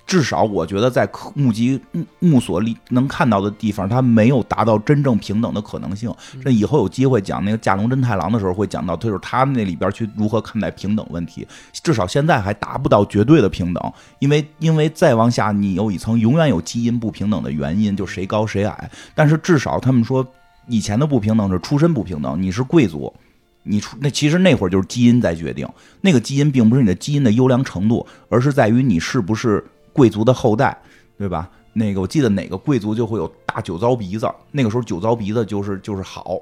至少我觉得，在目击目所力能看到的地方，它没有达到真正平等的可能性。这以后有机会讲那个《架龙真太郎》的时候，会讲到，就是他那里边去如何看待平等问题。至少现在还达不到绝对的平等，因为因为再往下，你有一层永远有基因不平等的原因，就谁高谁矮。但是至少他们说，以前的不平等是出身不平等，你是贵族，你出那其实那会儿就是基因在决定，那个基因并不是你的基因的优良程度，而是在于你是不是。贵族的后代，对吧？那个我记得哪个贵族就会有大酒糟鼻子，那个时候酒糟鼻子就是就是好，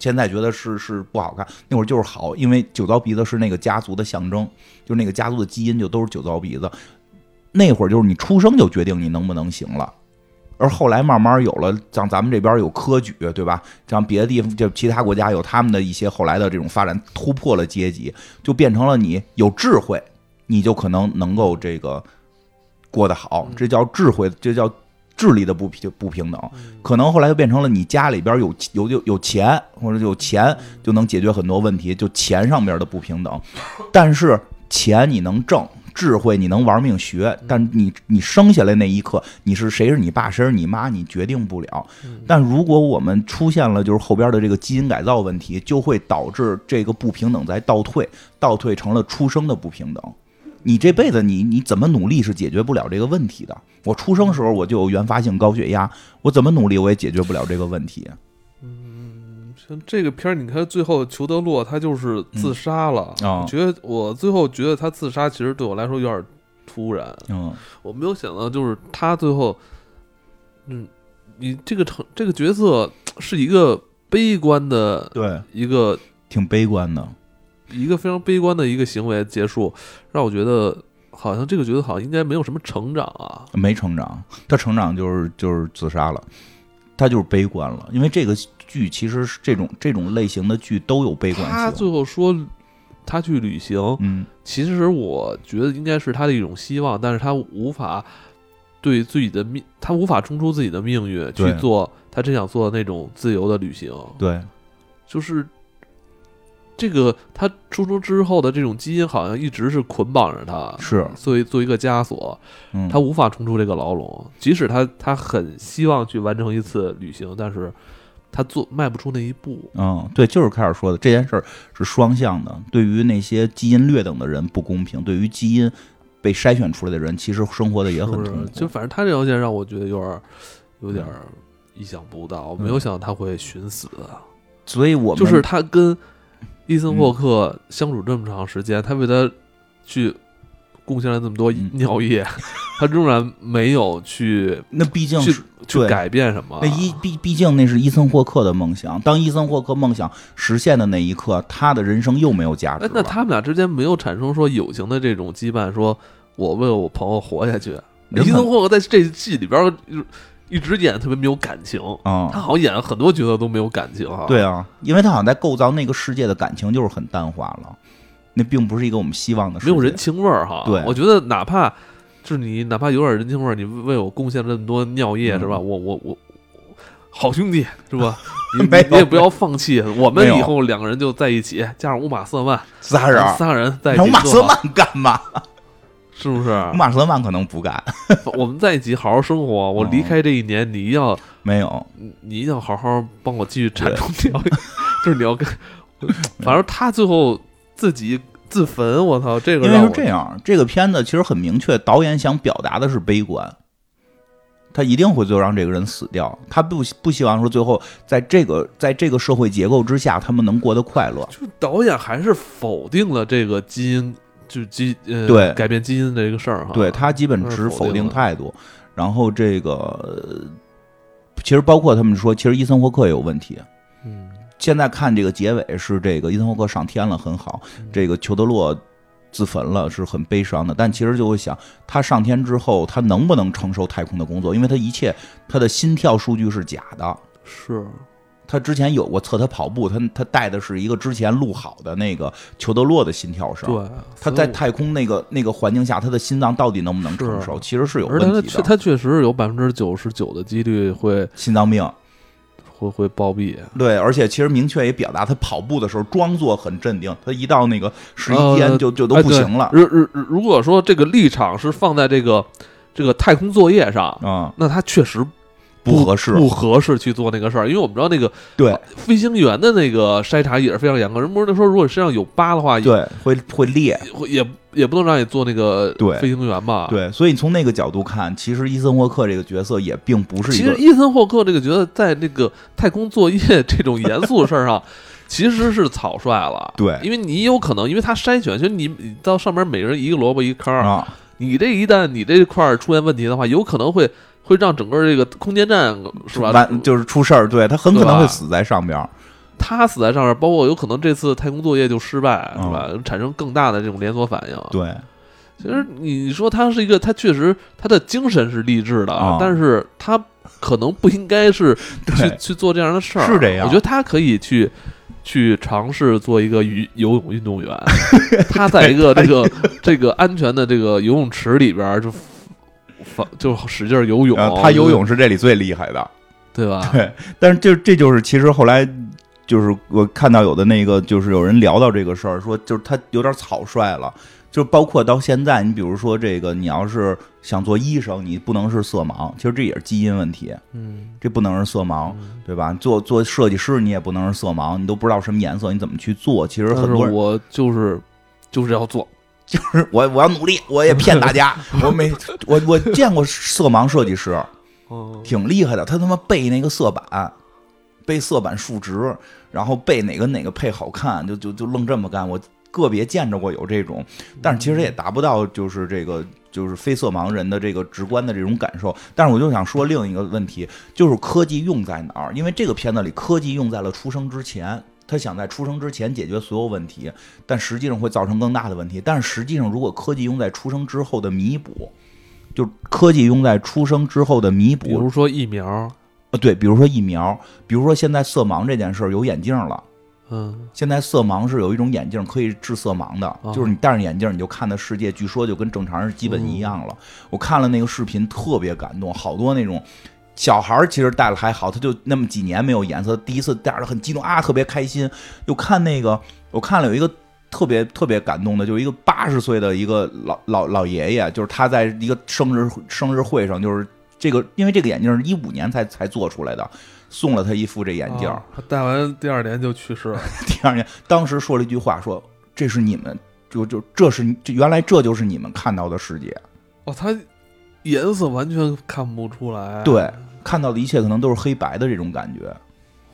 现在觉得是是不好看，那会儿就是好，因为酒糟鼻子是那个家族的象征，就那个家族的基因就都是酒糟鼻子。那会儿就是你出生就决定你能不能行了，而后来慢慢有了，像咱们这边有科举，对吧？像别的地方就其他国家有他们的一些后来的这种发展，突破了阶级，就变成了你有智慧，你就可能能够这个。过得好，这叫智慧，这叫智力的不平不平等，可能后来就变成了你家里边有有有有钱或者有钱就能解决很多问题，就钱上边的不平等。但是钱你能挣，智慧你能玩命学，但你你生下来那一刻，你是谁是你爸谁是你妈，你决定不了。但如果我们出现了就是后边的这个基因改造问题，就会导致这个不平等在倒退，倒退成了出生的不平等。你这辈子你你怎么努力是解决不了这个问题的。我出生时候我就有原发性高血压，我怎么努力我也解决不了这个问题。嗯，像这个片儿，你看最后裘德洛他就是自杀了啊。觉得我最后觉得他自杀其实对我来说有点突然。嗯，我没有想到就是他最后，嗯，你这个成这个角色是一个悲观的，对，一个挺悲观的。一个非常悲观的一个行为结束，让我觉得好像这个角色好像应该没有什么成长啊，没成长，他成长就是就是自杀了，他就是悲观了。因为这个剧其实是这种这种类型的剧都有悲观。他最后说他去旅行，嗯，其实我觉得应该是他的一种希望，但是他无法对自己的命，他无法冲出自己的命运去做他真想做的那种自由的旅行。对，就是。这个他出生之后的这种基因好像一直是捆绑着他，是作为做一个枷锁，他无法冲出这个牢笼。即使他他很希望去完成一次旅行，但是他做迈不出那一步。嗯，对，就是开始说的这件事儿是双向的。对于那些基因劣等的人不公平，对于基因被筛选出来的人，其实生活的也很痛苦。就反正他这条线让我觉得有点有点意想不到，我没有想到他会寻死。所以我们就是他跟。伊森霍克相处这么长时间，他为他去贡献了这么多尿液，他仍然没有去 那毕竟是去改变什么。那一毕毕竟那是伊森霍克的梦想。当伊森霍克梦想实现的那一刻，他的人生又没有价值。那他们俩之间没有产生说友情的这种羁绊，说我为了我朋友活下去。伊森霍克在这戏里边。一直演特别没有感情啊，他好像演了很多角色都没有感情啊。对啊，因为他好像在构造那个世界的感情就是很淡化了，那并不是一个我们希望的。没有人情味儿哈。对，我觉得哪怕就是你哪怕有点人情味儿，你为我贡献了这么多尿液是吧？我我我好兄弟是吧？你你也不要放弃，我们以后两个人就在一起，加上乌马瑟曼仨人仨人在一起。乌马瑟曼干嘛？是不是？马斯曼可能不干。我们在一起好好生活。我离开这一年，你要没有？你一定要好好帮我继续产出掉。就是你要跟，反正他最后自己自焚。我操，这个因为是这样，这个片子其实很明确，导演想表达的是悲观。他一定会最后让这个人死掉。他不不希望说最后在这个在这个社会结构之下，他们能过得快乐。就导演还是否定了这个基因。就是基呃对改变基因的这个事儿哈，对他基本持否定态度。然后这个其实包括他们说，其实伊森霍克也有问题。嗯，现在看这个结尾是这个伊森霍克上天了，很好。这个裘德洛自焚了，是很悲伤的。但其实就会想，他上天之后，他能不能承受太空的工作？因为他一切他的心跳数据是假的。是。他之前有过测他跑步，他他带的是一个之前录好的那个裘德洛的心跳声。对，他在太空那个那个环境下，他的心脏到底能不能承受？其实是有问题的。他确实有百分之九十九的几率会心脏病，会会暴毙。对，而且其实明确也表达，他跑步的时候装作很镇定，他一到那个十一天就就都不行了。如如如果说这个立场是放在这个这个太空作业上啊，那他确实。不合适，不合适去做那个事儿，因为我们知道那个对飞行员的那个筛查也是非常严格。人不是说，如果身上有疤的话，对，会会裂，会也也不能让你做那个对飞行员吧？对，所以从那个角度看，其实伊森霍克这个角色也并不是。其实伊森霍克这个角色在那个太空作业 这种严肃的事儿上，其实是草率了。对，因为你有可能，因为他筛选，就你到上面每人一个萝卜一个坑儿啊，你这一旦你这块儿出现问题的话，有可能会。会让整个这个空间站是吧？完就是出事儿，对他很可能会死在上边。他死在上面，包括有可能这次太空作业就失败，是吧？产生更大的这种连锁反应。对，其实你说他是一个，他确实他的精神是励志的，但是他可能不应该是去 去做这样的事儿。是这样，我觉得他可以去去尝试做一个游游泳运动员。他在一个这个这个安全的这个游泳池里边就。反就使劲游泳，他游泳是这里最厉害的，对吧？对，但是就这就是其实后来就是我看到有的那个就是有人聊到这个事儿，说就是他有点草率了。就包括到现在，你比如说这个，你要是想做医生，你不能是色盲，其实这也是基因问题。嗯，这不能是色盲，对吧？做做设计师，你也不能是色盲，你都不知道什么颜色，你怎么去做？其实很多人，我就是就是要做，就是我我要努力，我也骗大家，我没我我见过色盲设计师，挺厉害的，他他妈背那个色板，背色板数值，然后背哪个哪个配好看，就就就愣这么干，我。个别见着过有这种，但是其实也达不到就是这个就是非色盲人的这个直观的这种感受。但是我就想说另一个问题，就是科技用在哪儿？因为这个片子里科技用在了出生之前，他想在出生之前解决所有问题，但实际上会造成更大的问题。但是实际上，如果科技用在出生之后的弥补，就科技用在出生之后的弥补，比如说疫苗，呃，对，比如说疫苗，比如说现在色盲这件事儿有眼镜了。嗯，现在色盲是有一种眼镜可以治色盲的，就是你戴上眼镜，你就看的世界，据说就跟正常人基本一样了。我看了那个视频，特别感动，好多那种小孩其实戴了还好，他就那么几年没有颜色，第一次戴着很激动啊，特别开心。又看那个，我看了有一个特别特别感动的，就是一个八十岁的一个老老老爷爷，就是他在一个生日生日会上，就是这个因为这个眼镜是一五年才才做出来的。送了他一副这眼镜，他戴完第二年就去世了。第二年，当时说了一句话，说：“这是你们，就就这是原来这就是你们看到的世界。”哦，他颜色完全看不出来。对，看到的一切可能都是黑白的这种感觉。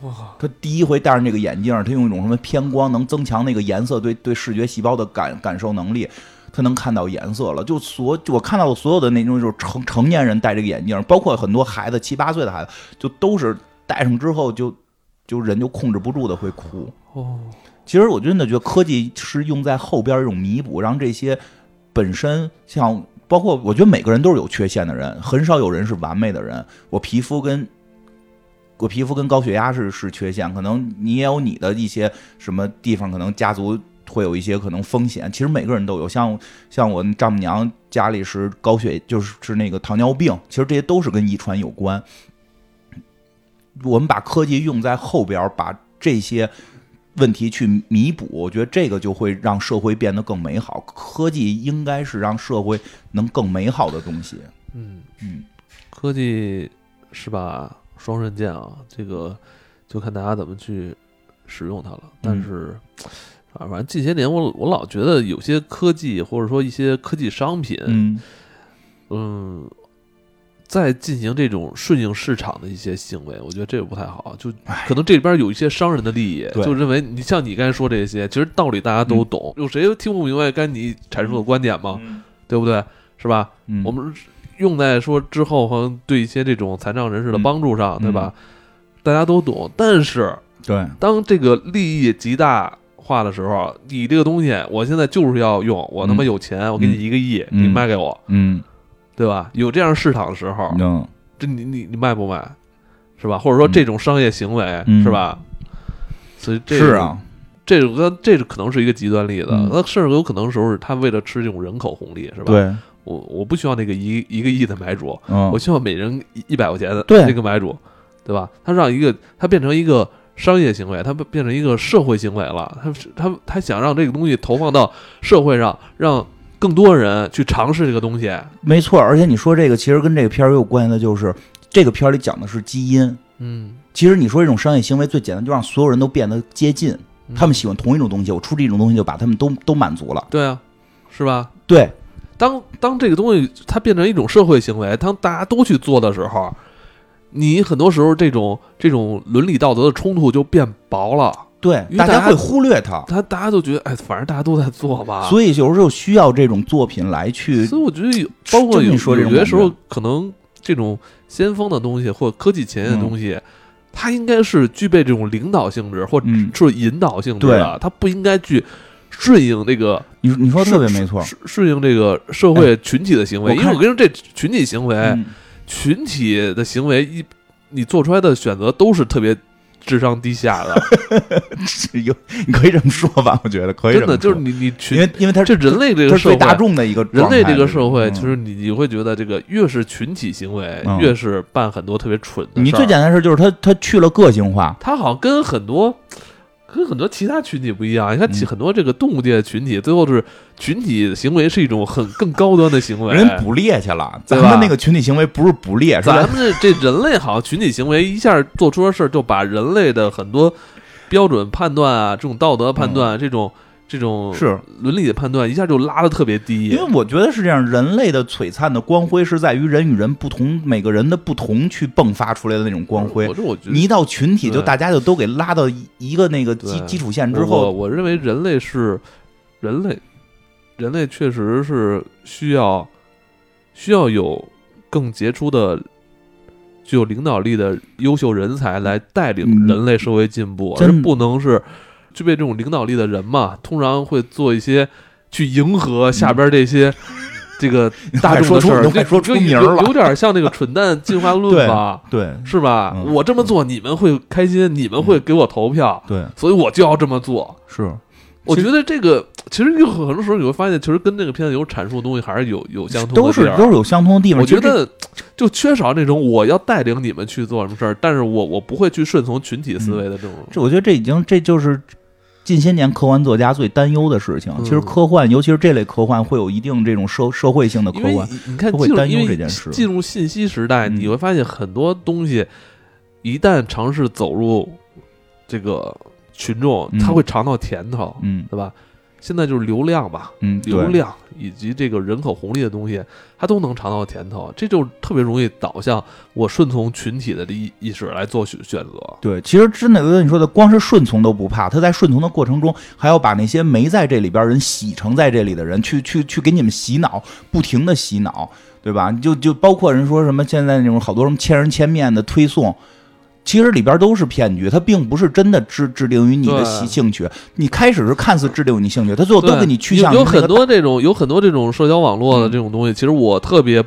哇！他第一回戴上这个眼镜，他用一种什么偏光，能增强那个颜色对对视觉细胞的感感受能力，他能看到颜色了。就所我看到的所有的那种就是成成年人戴这个眼镜，包括很多孩子七八岁的孩子，就都是。戴上之后就就人就控制不住的会哭哦。其实我真的觉得科技是用在后边一种弥补，让这些本身像包括我觉得每个人都是有缺陷的人，很少有人是完美的人。我皮肤跟我皮肤跟高血压是是缺陷，可能你也有你的一些什么地方，可能家族会有一些可能风险。其实每个人都有，像像我丈母娘家里是高血就是是那个糖尿病，其实这些都是跟遗传有关。我们把科技用在后边，把这些问题去弥补，我觉得这个就会让社会变得更美好。科技应该是让社会能更美好的东西。嗯嗯，科技是把双刃剑啊，这个就看大家怎么去使用它了。但是啊，反正近些年我我老觉得有些科技或者说一些科技商品，嗯嗯。在进行这种顺应市场的一些行为，我觉得这个不太好。就可能这里边有一些商人的利益，就认为你像你刚才说这些，其实道理大家都懂，有谁听不明白该你阐述的观点吗？对不对？是吧？我们用在说之后，好像对一些这种残障人士的帮助上，对吧？大家都懂。但是，对，当这个利益极大化的时候，你这个东西，我现在就是要用，我他妈有钱，我给你一个亿，你卖给我，嗯。对吧？有这样市场的时候，嗯，这你你你卖不卖？是吧？或者说这种商业行为是吧？所以这是啊，这个这是可能是一个极端例子。那甚至有可能时候是他为了吃这种人口红利，是吧？对，我我不需要那个一一个亿的买主，嗯，我希望每人一百块钱的那个买主，对吧？他让一个他变成一个商业行为，他变成一个社会行为了。他他他想让这个东西投放到社会上，让。更多人去尝试这个东西，没错。而且你说这个，其实跟这个片儿有关系的，就是这个片儿里讲的是基因。嗯，其实你说这种商业行为最简单，就让所有人都变得接近，他们喜欢同一种东西，我出这种东西就把他们都都满足了。对啊，是吧？对。当当这个东西它变成一种社会行为，当大家都去做的时候，你很多时候这种这种伦理道德的冲突就变薄了。对，大家会忽略它，他大家都觉得，哎，反正大家都在做吧。所以有时候需要这种作品来去。所以我觉得有，包括你说有些时候，可能这种先锋的东西或科技前沿的东西，它应该是具备这种领导性质或者是引导性质的，它不应该去顺应这个。你你说特别没错，顺应这个社会群体的行为。因为我跟你说，这群体行为，群体的行为一你做出来的选择都是特别。智商低下的，有你可以这么说吧？我觉得可以。真的就是你你群，因为因为他这人类这个社会大众的一个人类这个社会，就是你你会觉得这个越是群体行为，越是办很多特别蠢的。你最简单的事就是他他去了个性化，他好像跟很多。跟很多其他群体不一样，你看很多这个动物界的群体，最后是群体行为是一种很更高端的行为。人捕猎去了，咱们那个群体行为不是捕猎，咱们这这人类好像群体行为一下做出了事儿，就把人类的很多标准判断啊，这种道德判断这种。这种是伦理的判断一下就拉的特别低，因为我觉得是这样，人类的璀璨的光辉是在于人与人不同，每个人的不同去迸发出来的那种光辉。我你一到群体，就大家就都给拉到一个那个基基础线之后。我认为人类是人类，人类确实是需要需要有更杰出的、具有领导力的优秀人才来带领人类社会进步，而不能是。具备这种领导力的人嘛，通常会做一些去迎合下边这些这个大众的事儿，就有有点像那个蠢蛋进化论吧？对，是吧？我这么做你们会开心，你们会给我投票，对，所以我就要这么做。是，我觉得这个其实有很多时候你会发现，其实跟那个片子有阐述的东西还是有有相通的，都是都是有相通的地方。我觉得就缺少那种我要带领你们去做什么事儿，但是我我不会去顺从群体思维的这种。这我觉得这已经这就是。近些年科幻作家最担忧的事情，其实科幻，尤其是这类科幻，会有一定这种社社会性的科幻。你看，会担忧这件事。进入信息时代，你会发现很多东西，一旦尝试走入这个群众，他会尝到甜头，嗯，对吧？现在就是流量吧，嗯，流量以及这个人口红利的东西，它都能尝到甜头，这就特别容易导向我顺从群体的意意识来做选选择。对，其实真的跟你说的，光是顺从都不怕，他在顺从的过程中，还要把那些没在这里边人洗成在这里的人，去去去给你们洗脑，不停的洗脑，对吧？就就包括人说什么现在那种好多什么千人千面的推送。其实里边都是骗局，它并不是真的制制定于你的兴兴趣。你开始是看似制定于你兴趣，它最后都给你趋向。有很多这种，有很多这种社交网络的这种东西。其实我特别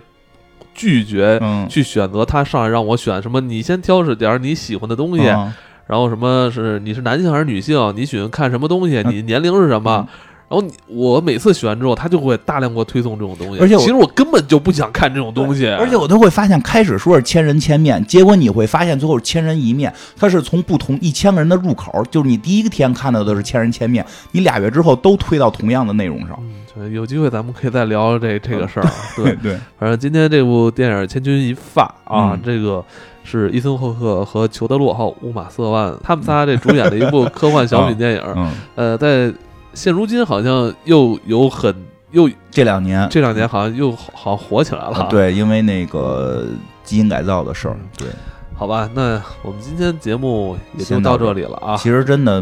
拒绝去选择它上来让我选什么。你先挑着点你喜欢的东西，然后什么是你是男性还是女性？你喜欢看什么东西？你年龄是什么？然后你我每次选完之后，他就会大量给我推送这种东西，而且其实我根本就不想看这种东西。而且我都会发现，开始说是千人千面，结果你会发现最后是千人一面。它是从不同一千个人的入口，就是你第一个天看到的是千人千面，你俩月之后都推到同样的内容上。对，有机会咱们可以再聊这这个事儿。对 对，反正今天这部电影《千钧一发》啊，这个是伊森霍克和裘德洛还有乌玛瑟万他们仨这主演的一部科幻小品电影。呃，在现如今好像又有很又这两年这两年好像又好像火起来了，对，因为那个基因改造的事儿，对，好吧，那我们今天节目也就到这里了啊。其实真的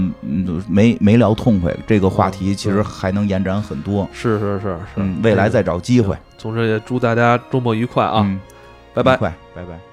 没没聊痛快，这个话题其实还能延展很多。是是是是，未来再找机会。同时也祝大家周末愉快啊，拜拜，拜拜。